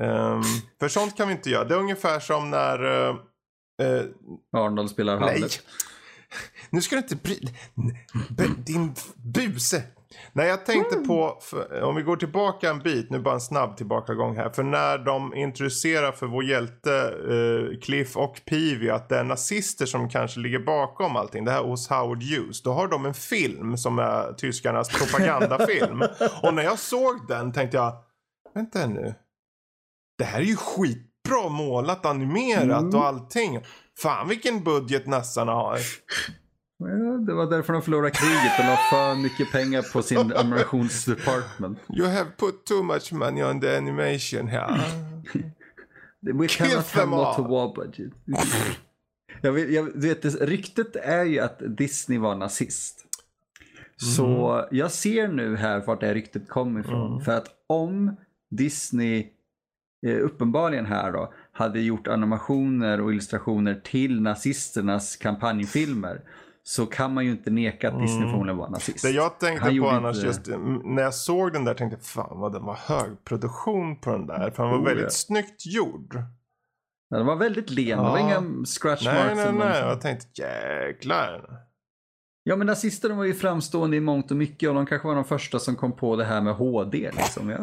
Ehm, för sånt kan vi inte göra. Det är ungefär som när... eh, eh, Arnold spelar nej. Hamlet. Nu ska du inte bry Din buse. Nej, jag tänkte på, för, om vi går tillbaka en bit, nu bara en snabb tillbakagång här. För när de introducerar för vår hjälte eh, Cliff och Peavy att det är nazister som kanske ligger bakom allting. Det här hos Howard Hughes. Då har de en film som är tyskarnas propagandafilm. och när jag såg den tänkte jag, vänta nu. Det här är ju skitbra målat, animerat Mm. och allting. Fan vilken budget nassarna har. Det var därför de förlorade kriget. De la för mycket pengar på sin animationsdepartment. You have put too much money on the animation here. We Kill cannot have not a war budget. Jag vet, jag vet, det- ryktet är ju att Disney var nazist. Så Mm. jag ser nu här vart det här ryktet kommer ifrån. För att om Disney eh, uppenbarligen här då hade gjort animationer och illustrationer till nazisternas kampanjfilmer så kan man ju inte neka att Disney förmodligen var nazist. Mm. Det jag Han tänkte på gjorde annars inte- just mm, när jag såg den där tänkte jag fan vad den var hög produktion på den där. För den var Oh, väldigt ja. snyggt gjord. Ja, den var väldigt len, det var Ja. inga scratch Nej, marks. nej, nej. någonting. Jag tänkte jäklar. Ja men nazisterna var ju framstående i mångt och mycket och de kanske var de första som kom på det här med HD. Liksom. Ja.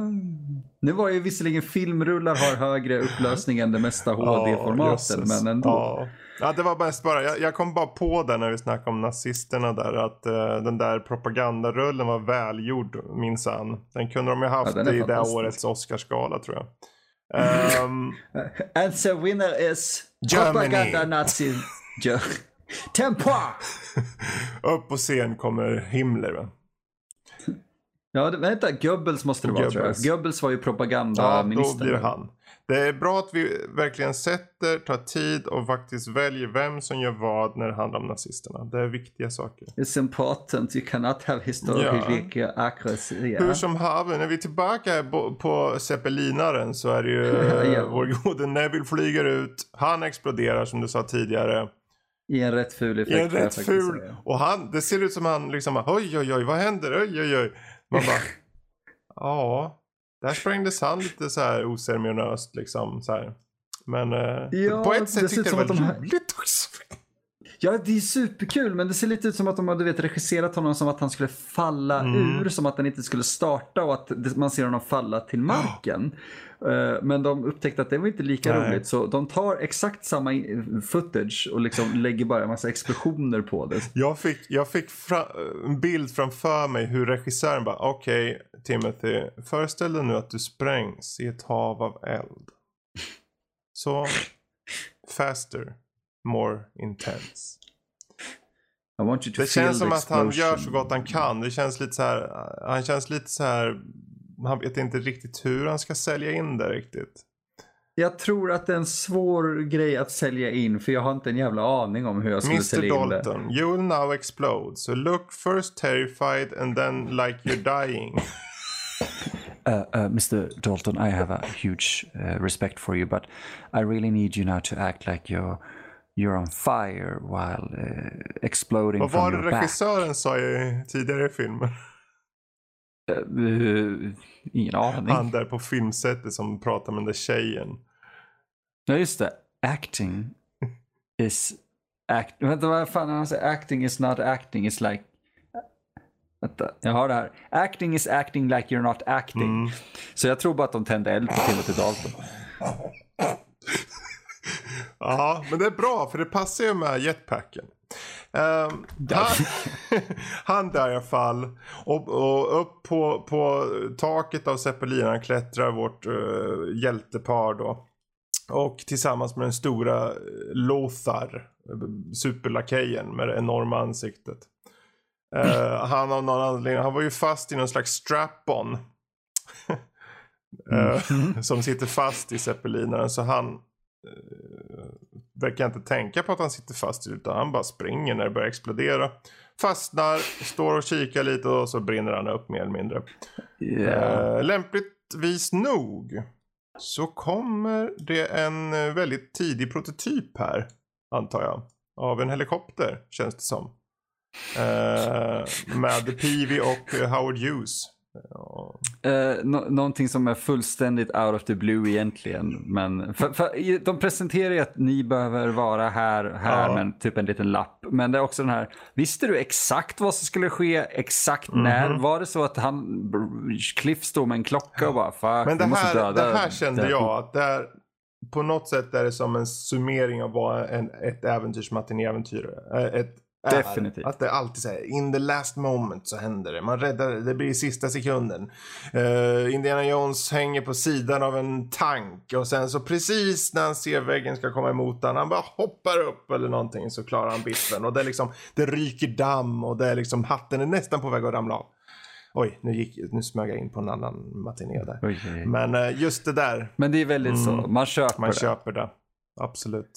Nu var ju visserligen filmrullar har högre upplösning än det mesta HD-formaten jösses. men ändå. Ja. ja, det var mest bara. Jag, jag kom bara på det när vi snackade om nazisterna där. Att eh, den där propagandarullen var välgjord minsann. Den kunde de ju haft Ja, i det årets Oscarsgala tror jag. Ehm, And the winner is Germany. propaganda nazi. Tempa! upp på scen kommer Himmler. Va? Ja, vänta, Goebbels måste det vara tror jag. Goebbels. Var ju Ja, då propagandaminister. blir det han. Det är bra att vi verkligen sätter, tar tid och faktiskt väljer vem som gör vad när det handlar om nazisterna. Det är viktiga saker. It's important, you cannot have historical accuracy. Ja. Hur som haver, när vi är tillbaka på zeppelinaren så är det ju Ja. vår gode Neville flyger ut. Han exploderar som du sa tidigare. I en rätt ful effekt. I en rätt ful. säga. Och han, det ser ut som han liksom, oj oj oj, vad händer? Oj oj oj. Man bara, ja, där sprängdes han lite så här oceremoniöst liksom. Så här. Men eh, Ja, på ett sätt tyckte jag det var att de här- roligt också. Ja, det är superkul, men det ser lite ut som att de har du vet, regisserat honom som att han skulle falla Mm. ur, som att han inte skulle starta och att man ser honom falla till marken. Eh, Men de upptäckte att det var inte lika Nej. roligt, så de tar exakt samma footage och liksom lägger bara en massa explosioner på det. Jag fick, jag fick en bild framför mig hur regissören bara okej Timothy, föreställ dig nu att du sprängs i ett hav av eld. Så faster, more intense. Det känns som att han gör så gott han kan. Det känns lite så här, han känns lite så här, han vet inte riktigt hur han ska sälja in det riktigt. Jag tror att det är en svår grej att sälja in för jag har inte en jävla aning om hur jag skulle Mr sälja in det. Dalton, you will now explode. So look first terrified and then like you're dying. Uh, uh, Mr. Dalton, I have a huge uh, respect for you, but I really need you now to act like you're you're on fire while uh, exploding Vad from var det your back. regissören sa i tidigare i filmen? Uh, uh, ingen aning. Han där på filmsättet som pratar med den där tjejen. Ja, just det. Acting is act. Vänta, vad fan han säger? Acting is not acting. It's like. Vänta, jag har det här. Acting is acting like you're not acting. Mm. Så jag tror bara att de tände eld på Timothy Dalton. Ja, men det är bra för det passar ju med jetpacken. Ehm, han, han där i alla fall. Och, och upp på, på taket av zeppelinerna klättrar vårt uh, hjältepar då. Och tillsammans med den stora eh, Lothar, eh, superlakejen med det enorma ansiktet. Eh, han av någon anledning, han var ju fast i någon slags strap-on. Eh, som sitter fast i zeppelinaren så han verkar inte tänka på att han sitter fast utan han bara springer när det börjar explodera. Fastnar, står och kikar lite och så brinner han upp mer eller mindre. Yeah. Eh, lämpligtvis nog så kommer det en eh, väldigt tidig prototyp här, antar jag. Av en helikopter, känns det som. Eh, med Peavy och eh, Howard Hughes. Ja. Eh, nå- någonting som är fullständigt out of the blue egentligen. Men för, för, de presenterar ju att ni behöver vara här, här Ja. med typ en liten lapp. Men det är också den här, visste du exakt vad som skulle ske, exakt Mhm. när? Var det så att han, Cliff stod med en klocka och bara fuck, Men det vi måste här, döda det här kände det- jag att det är, på något sätt är det som en summering av vad en, ett äventyrsmatinéäventyr är. Ett. Definitivt. Att det alltid här, in the last moment så händer det. Man räddar, det blir i sista sekunden. Eh, Indiana Jones hänger på sidan av en tank och sen så precis när han ser väggen ska komma emot han, han bara hoppar upp eller någonting så klarar han biffen. Och det är liksom, det ryker damm och det är liksom, hatten är nästan på väg att ramla av. Oj, nu, gick, nu smög jag in på en annan matiné där. Oj, oj, oj. Men eh, just det där, Men det är väldigt så, man köper Mm. man det. köper det. Absolut.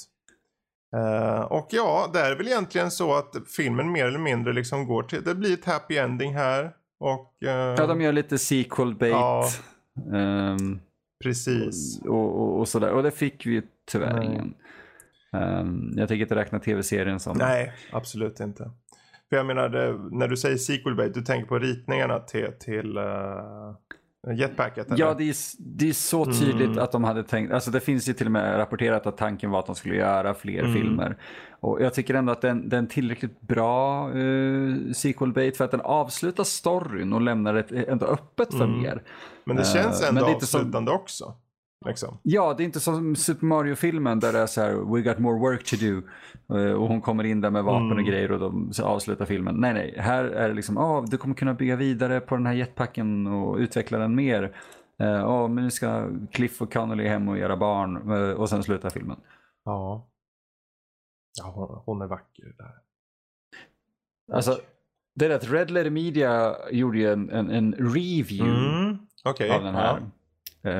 Eh, och ja, det är väl egentligen så att filmen mer eller mindre liksom går till, det blir ett happy ending här. Och, eh, Ja, de gör lite sequel bait. Ja. Ehm, precis. och, och, och sådär. Och det fick vi ju tyvärr Nej. ingen. Ehm, jag tänker inte räkna tv-serien som... Nej, absolut inte. För jag menar, det, när du säger sequel bait, du tänker på ritningarna till, till uh, jetpacket? Eller? Ja, det är, det är så tydligt Mm. att de hade tänkt, alltså det finns ju till och med rapporterat att tanken var att de skulle göra fler Mm. filmer. Och jag tycker ändå att den, den är tillräckligt bra uh, sequel bait för att den avslutar storyn och lämnar det ändå öppet för Mm. mer. Men det Eh, känns men ändå är inte som- avslutande också. Liksom. Ja, det är inte som Super Mario-filmen där det är så här, we got more work to do. Eh, Och hon kommer in där med vapen och Mm. grejer och de avslutar filmen. Nej, nej, här är det liksom, ah, du kommer kunna bygga vidare på den här jetpacken och utveckla den mer. Ja, ah, men nu ska Cliff och Connolly hem och göra barn eh, och sen slutar filmen. Ja. Ja, hon, hon är vacker där. Alltså, det är att Red Letter Media gjorde ju en, en, en review Mm. Okej. av den här. Eh,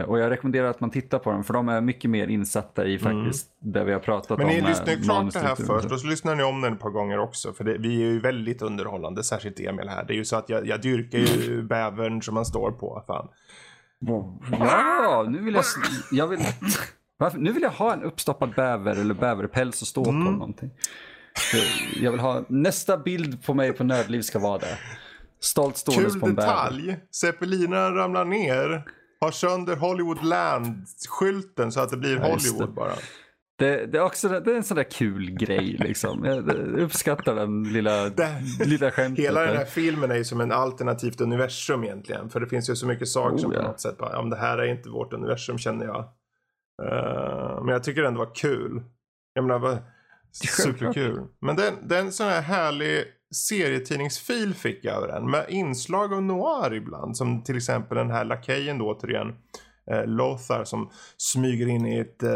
Och jag rekommenderar att man tittar på den för de är mycket mer insatta i faktiskt det vi har pratat Mm. Men om. ni med lyssnar ju klart det här först och så lyssnar ni om den ett par gånger också. För det, vi är ju väldigt underhållande, särskilt Emil här. Det är ju så att jag, jag dyrkar ju bävern som man står på. Fan. Ja, nu vill jag... jag vill, varför, nu vill jag ha en uppstoppad bäver eller bäverpäls och stå Mm. på någonting. Jag vill ha... Nästa bild på mig på Nördliv ska vara det. Stolt ståendes Kul på en bäver. detalj. Zeppelinerna ramlar ner. Har sönder Hollywood Land-skylten så att det blir Ja, Hollywood det. bara. Det, det, är också, det är en sån där kul grej liksom. Jag uppskattar den lilla, Det- lilla skämtet. Hela den här filmen är ju som en alternativt universum egentligen. För det finns ju så mycket saker Oh, som på ja. något sätt bara, ja men det här är inte vårt universum känner jag. Eh, men jag tycker det ändå var kul. Jag menar, var Självklart. superkul. Men den, den sån här härlig serietidningsfil fick jag över den. Med inslag av noir ibland. Som till exempel den här lakejen då återigen. Eh, Lothar som smyger in i ett eh,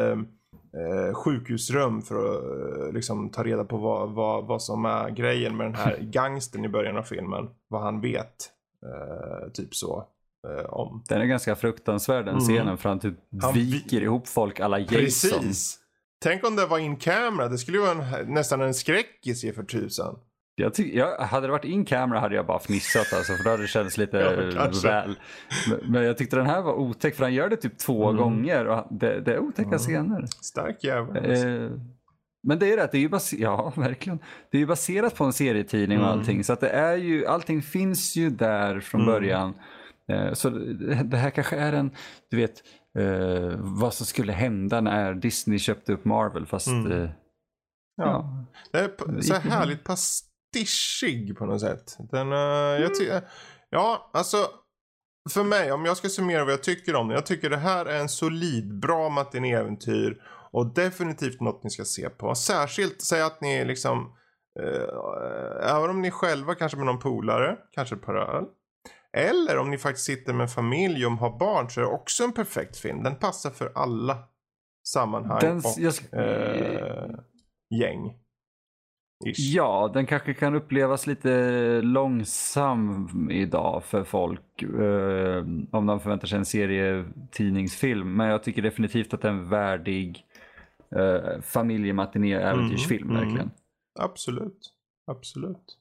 eh, sjukhusrum för att eh, liksom ta reda på vad, vad, vad som är grejen med den här gangstern i början av filmen. Vad han vet. Eh, typ så. Eh, om. Den är ganska fruktansvärd den Mm. scenen för han typ Han vi- viker ihop folk alla Jason. Precis. Tänk om det var in camera. Det skulle ju vara en, nästan en skräckis i för tusan. Jag tyck, jag, hade det varit in camera hade jag bara fnissat alltså, för då hade det känts lite Ja, väl. Men, jag tyckte den här var otäck för han gör det typ två Mm. gånger och det, det är otäcka Mm. scener. Stark jävel. alltså. Eh, men det är rätt, det är ju baserat, ja verkligen. Det är ju baserat på en serietidning och Mm. allting. Så att det är ju, allting finns ju där från Mm. början. Eh, så det, det här kanske är en, du vet, eh, vad som skulle hända när Disney köpte upp Marvel. Fast, Mm. eh, Ja. ja. Det är så här härligt pastischig på något sätt. Den, eh, jag ty- ja, alltså. För mig, om jag ska summera vad jag tycker om den. Jag tycker det här är en solid, bra matinéäventyr. Och definitivt något ni ska se på. Särskilt, säg att ni liksom. Eh, även om ni själva kanske med någon polare, kanske ett par öl. Eller om ni faktiskt sitter med en familj och har barn så är det också en perfekt film. Den passar för alla sammanhang Den, och jag, eh, gäng. Ish. Ja, den kanske kan upplevas lite långsam idag för folk. Eh, om de förväntar sig en serietidningsfilm. Men jag tycker definitivt att det är en värdig eh, familjematiné-äventyrsfilm. Mm, mm. verkligen. Absolut. Absolut.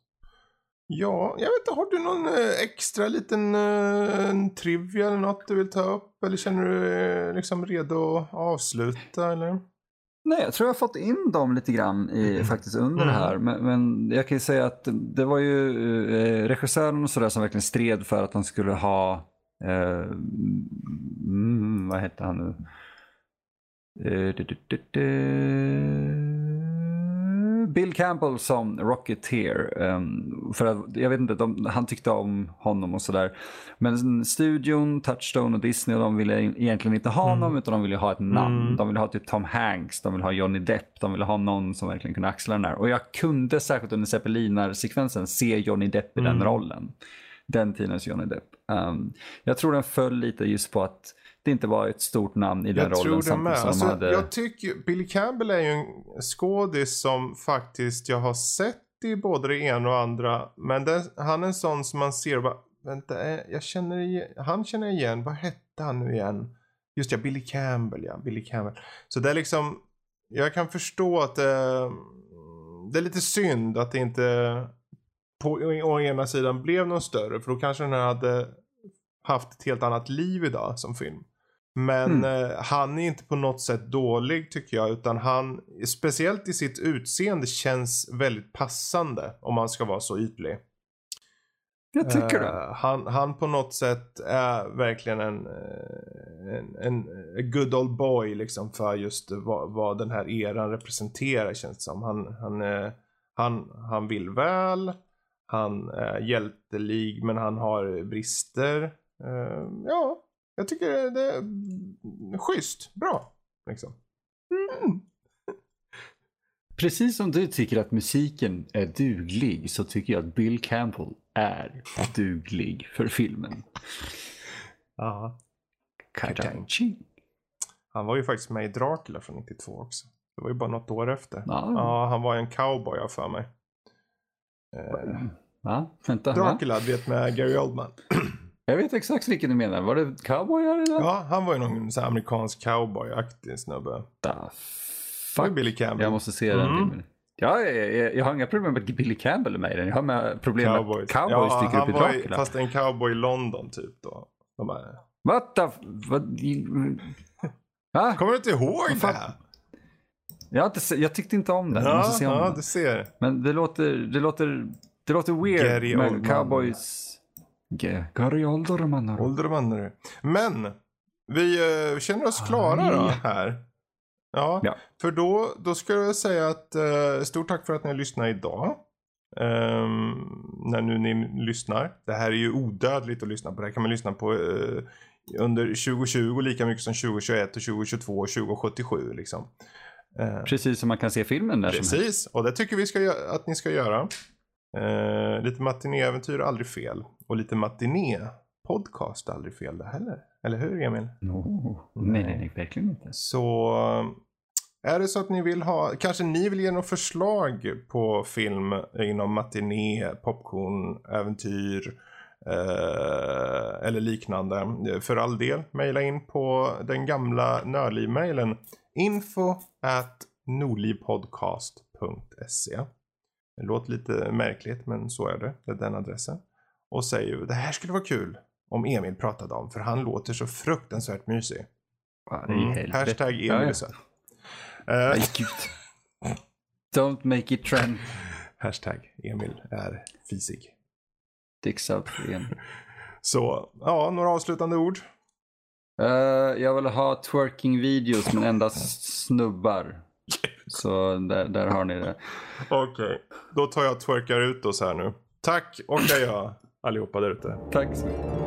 Ja, jag vet inte, har du någon eh, extra liten eh, en trivia eller något du vill ta upp? Eller känner du dig eh, liksom redo att avsluta eller? Nej, jag tror jag har fått in dem lite grann i, faktiskt under Mm. det här. Men, men jag kan ju säga att det var ju eh, regissören och sådär som verkligen stred för att de skulle ha, eh, mm, vad hette han nu? Eh. Bill Campbell som Rocketeer. Um, för att, jag vet inte, de, han tyckte om honom och sådär. Men studion, Touchstone och Disney de ville egentligen inte ha honom utan de ville ha ett namn. Mm. De ville ha typ Tom Hanks, de ville ha Johnny Depp, de ville ha någon som verkligen kunde axla den här. Och jag kunde särskilt under Zeppelinar-sekvensen se Johnny Depp i den Mm. rollen. Den tidens Johnny Depp. Um, jag tror den föll lite just på att det inte var ett stort namn i den Jag rollen. tror det med. som Alltså, de hade... Jag tycker Billy Campbell är ju en skådis som faktiskt jag har sett i både det ena och andra. Men det, han är en sån som man ser och bara, vänta, eh, jag känner igen, han känner igen, vad hette han nu igen? Just ja, Billy Campbell ja, Billy Campbell. Så det är liksom, jag kan förstå att det, det är lite synd att det inte på å ena sidan blev någon större. För då kanske den här hade haft ett helt annat liv idag som film. Men Mm. eh, han är inte på något sätt dålig tycker jag. Utan han, speciellt i sitt utseende, känns väldigt passande. Om man ska vara så ytlig. Jag tycker det. Eh, han, han på något sätt är verkligen en, eh, en, en a good old boy liksom för just vad, vad den här eran representerar känns det som. Han, han, eh, han, han vill väl, han är hjältelig men han har brister. Eh, ja, jag tycker det, är schysst, bra. Liksom. Mm. Precis som du tycker att musiken är duglig så tycker jag att Bill Campbell är duglig för filmen. Ja. Ka-ching. Han var ju faktiskt med i Dracula från 92 också. Det var ju bara något år efter. Ja. Ja, han var ju en cowboy jag för mig. Eh, Va? Vänta, va? Dracula, du vet med Gary Oldman. Jag vet exakt vilken du menar. Var det cowboyar eller? Ja, han var ju någon här amerikansk cowboy-aktig snubbe. Det var fuck? Billy Campbell. Jag måste se den Mm. filmen. Ja, jag, jag, jag har inga problem med att Billy Campbell är med i den. Jag har med problem med Cowboys. att cowboys ja, dyker upp i Dracula. Fast en cowboy i London typ då. De bara, What the... Vad... Va? Kommer du inte ihåg det här? Jag, inte, jag tyckte inte om den. Jag Ja, måste se om ja den. du ser. Men det låter, det låter, det låter weird Gary med Oldman. cowboys. Gary vannar du. Men, vi eh, känner oss klara då här. Ja, Ja. för då, då ska jag säga att eh, stort tack för att ni har lyssnat idag. Ehm, när nu ni lyssnar. Det här är ju odödligt att lyssna på. Det här kan man lyssna på eh, under 2020 lika mycket som 2021 och 2022 och 2077 liksom. Eh, Precis som man kan se filmen där. Precis, och det tycker vi ska, att ni ska göra. Eh, lite matinéäventyr är aldrig fel. Och lite matiné-podcast är aldrig fel det heller. Eller hur Emil? no. Nej, nej, nej, verkligen inte. Så är det så att ni vill ha, kanske ni vill ge något förslag på film inom matiné, popcorn, äventyr eh, eller liknande. För all del, mejla in på den gamla Nörliv-mejlen info at nordlivpodcast.se Det låter lite märkligt men så är det, det är den adressen. Och säg det här skulle vara kul om Emil pratade om för han låter så fruktansvärt mysig. Är Mm. Hashtag Emil Ja, ja. är söt. Eh, gud. Don't make it trend. hashtag Emil är fisig. Dicks out igen. Så, ja, några avslutande ord. Uh, jag vill ha twerking videos men endast snubbar. Så där, där har ni det. Okej, då tar jag twerkar ut oss här nu. Tack och adjö allihopa där ute. Tack så mycket.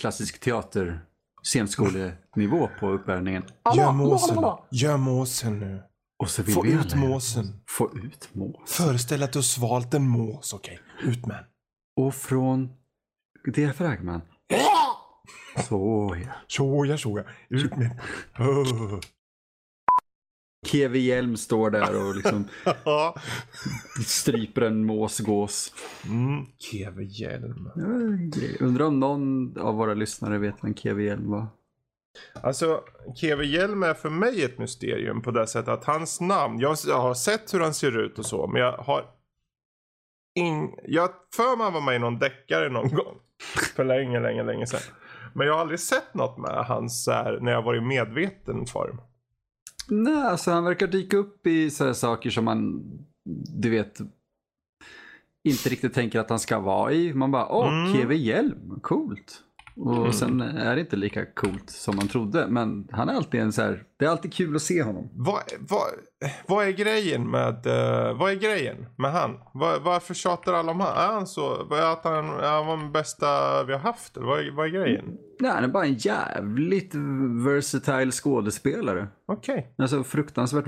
Klassisk teater scenskolenivå på uppvärmningen? Gör måsen, gör måsen nu. Och så vill Få vi ut alla- måsen. Få ut mås. Föreställ att du har svalt en mås, okej. Ut med den. Och från diafragman. Så ja. Så ja, så ja. Ut med. Oh. Keve Hjelm står där och liksom stryper en måsgås. mm. Keve Hjelm. Undrar om någon av våra lyssnare vet vem Keve Hjelm var. Alltså, Keve Hjelm är för mig ett mysterium på det sättet att hans namn, jag har sett hur han ser ut och så, men jag har in, jag för mig var med i någon deckare någon gång. För länge, länge, länge sedan. Men jag har aldrig sett något med hans här, när jag varit i medveten form. Nej, alltså han verkar dyka upp i sådana saker som man, du vet, inte riktigt tänker att han ska vara i. Man bara, åh, Mm. Keve Hjelm, coolt. Och sen är det inte lika coolt som man trodde. Men han är alltid en så här, det är alltid kul att se honom. Vad, vad, vad är grejen med, eh, vad är grejen med han? Var, varför tjatar alla om han? Är han så, vad är att han, är han den bästa vi har haft? Vad, är, vad är grejen? Nej, han är bara en jävligt versatile skådespelare. Okej. Alltså fruktansvärt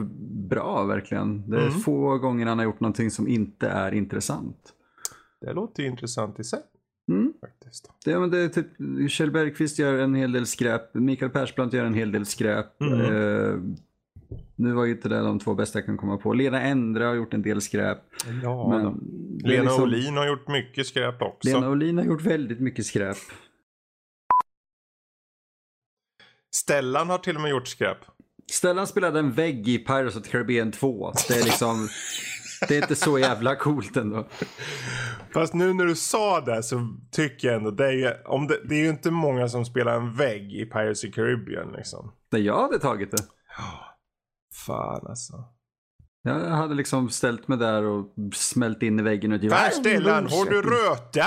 bra verkligen. Det är Mm. få gånger han har gjort någonting som inte är intressant. Det låter ju intressant i sig. Faktiskt. Det, men det är typ, Kjell Bergqvist gör en hel del skräp, Mikael Persbrandt gör en hel del skräp. Mm. Eh, nu var ju inte det de två bästa jag kan komma på. Lena Endre har gjort en del skräp. Ja, men Lena liksom- Olin har gjort mycket skräp också. Lena Olin har gjort väldigt mycket skräp. Stellan har till och med gjort skräp. Stellan spelade en vägg i Pirates of the Caribbean 2. Det är liksom, det är inte så jävla coolt ändå. Fast nu när du sa det så tycker jag ändå det är, om det, det är ju inte många som spelar en vägg i Pirates of Caribbean liksom. Nej, jag hade tagit det. Fan alltså. Jag hade liksom ställt mig där och smält in i väggen och typ, Där Stellan, har du röta?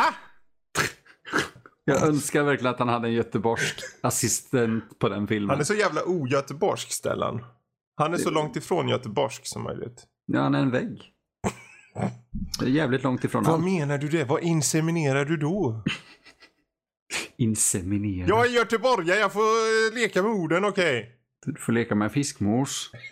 Jag önskar verkligen att han hade en göteborgsk assistent på den filmen. Han är så jävla ogöteborgsk Stellan. Han är så långt ifrån göteborgsk som möjligt. Ja, han är en vägg. Det är jävligt långt ifrån Vad allt. menar du det? Vad inseminerar du då? Inseminera. Jag är göteborgare, jag får leka med orden, okej? Du får leka med fiskmås.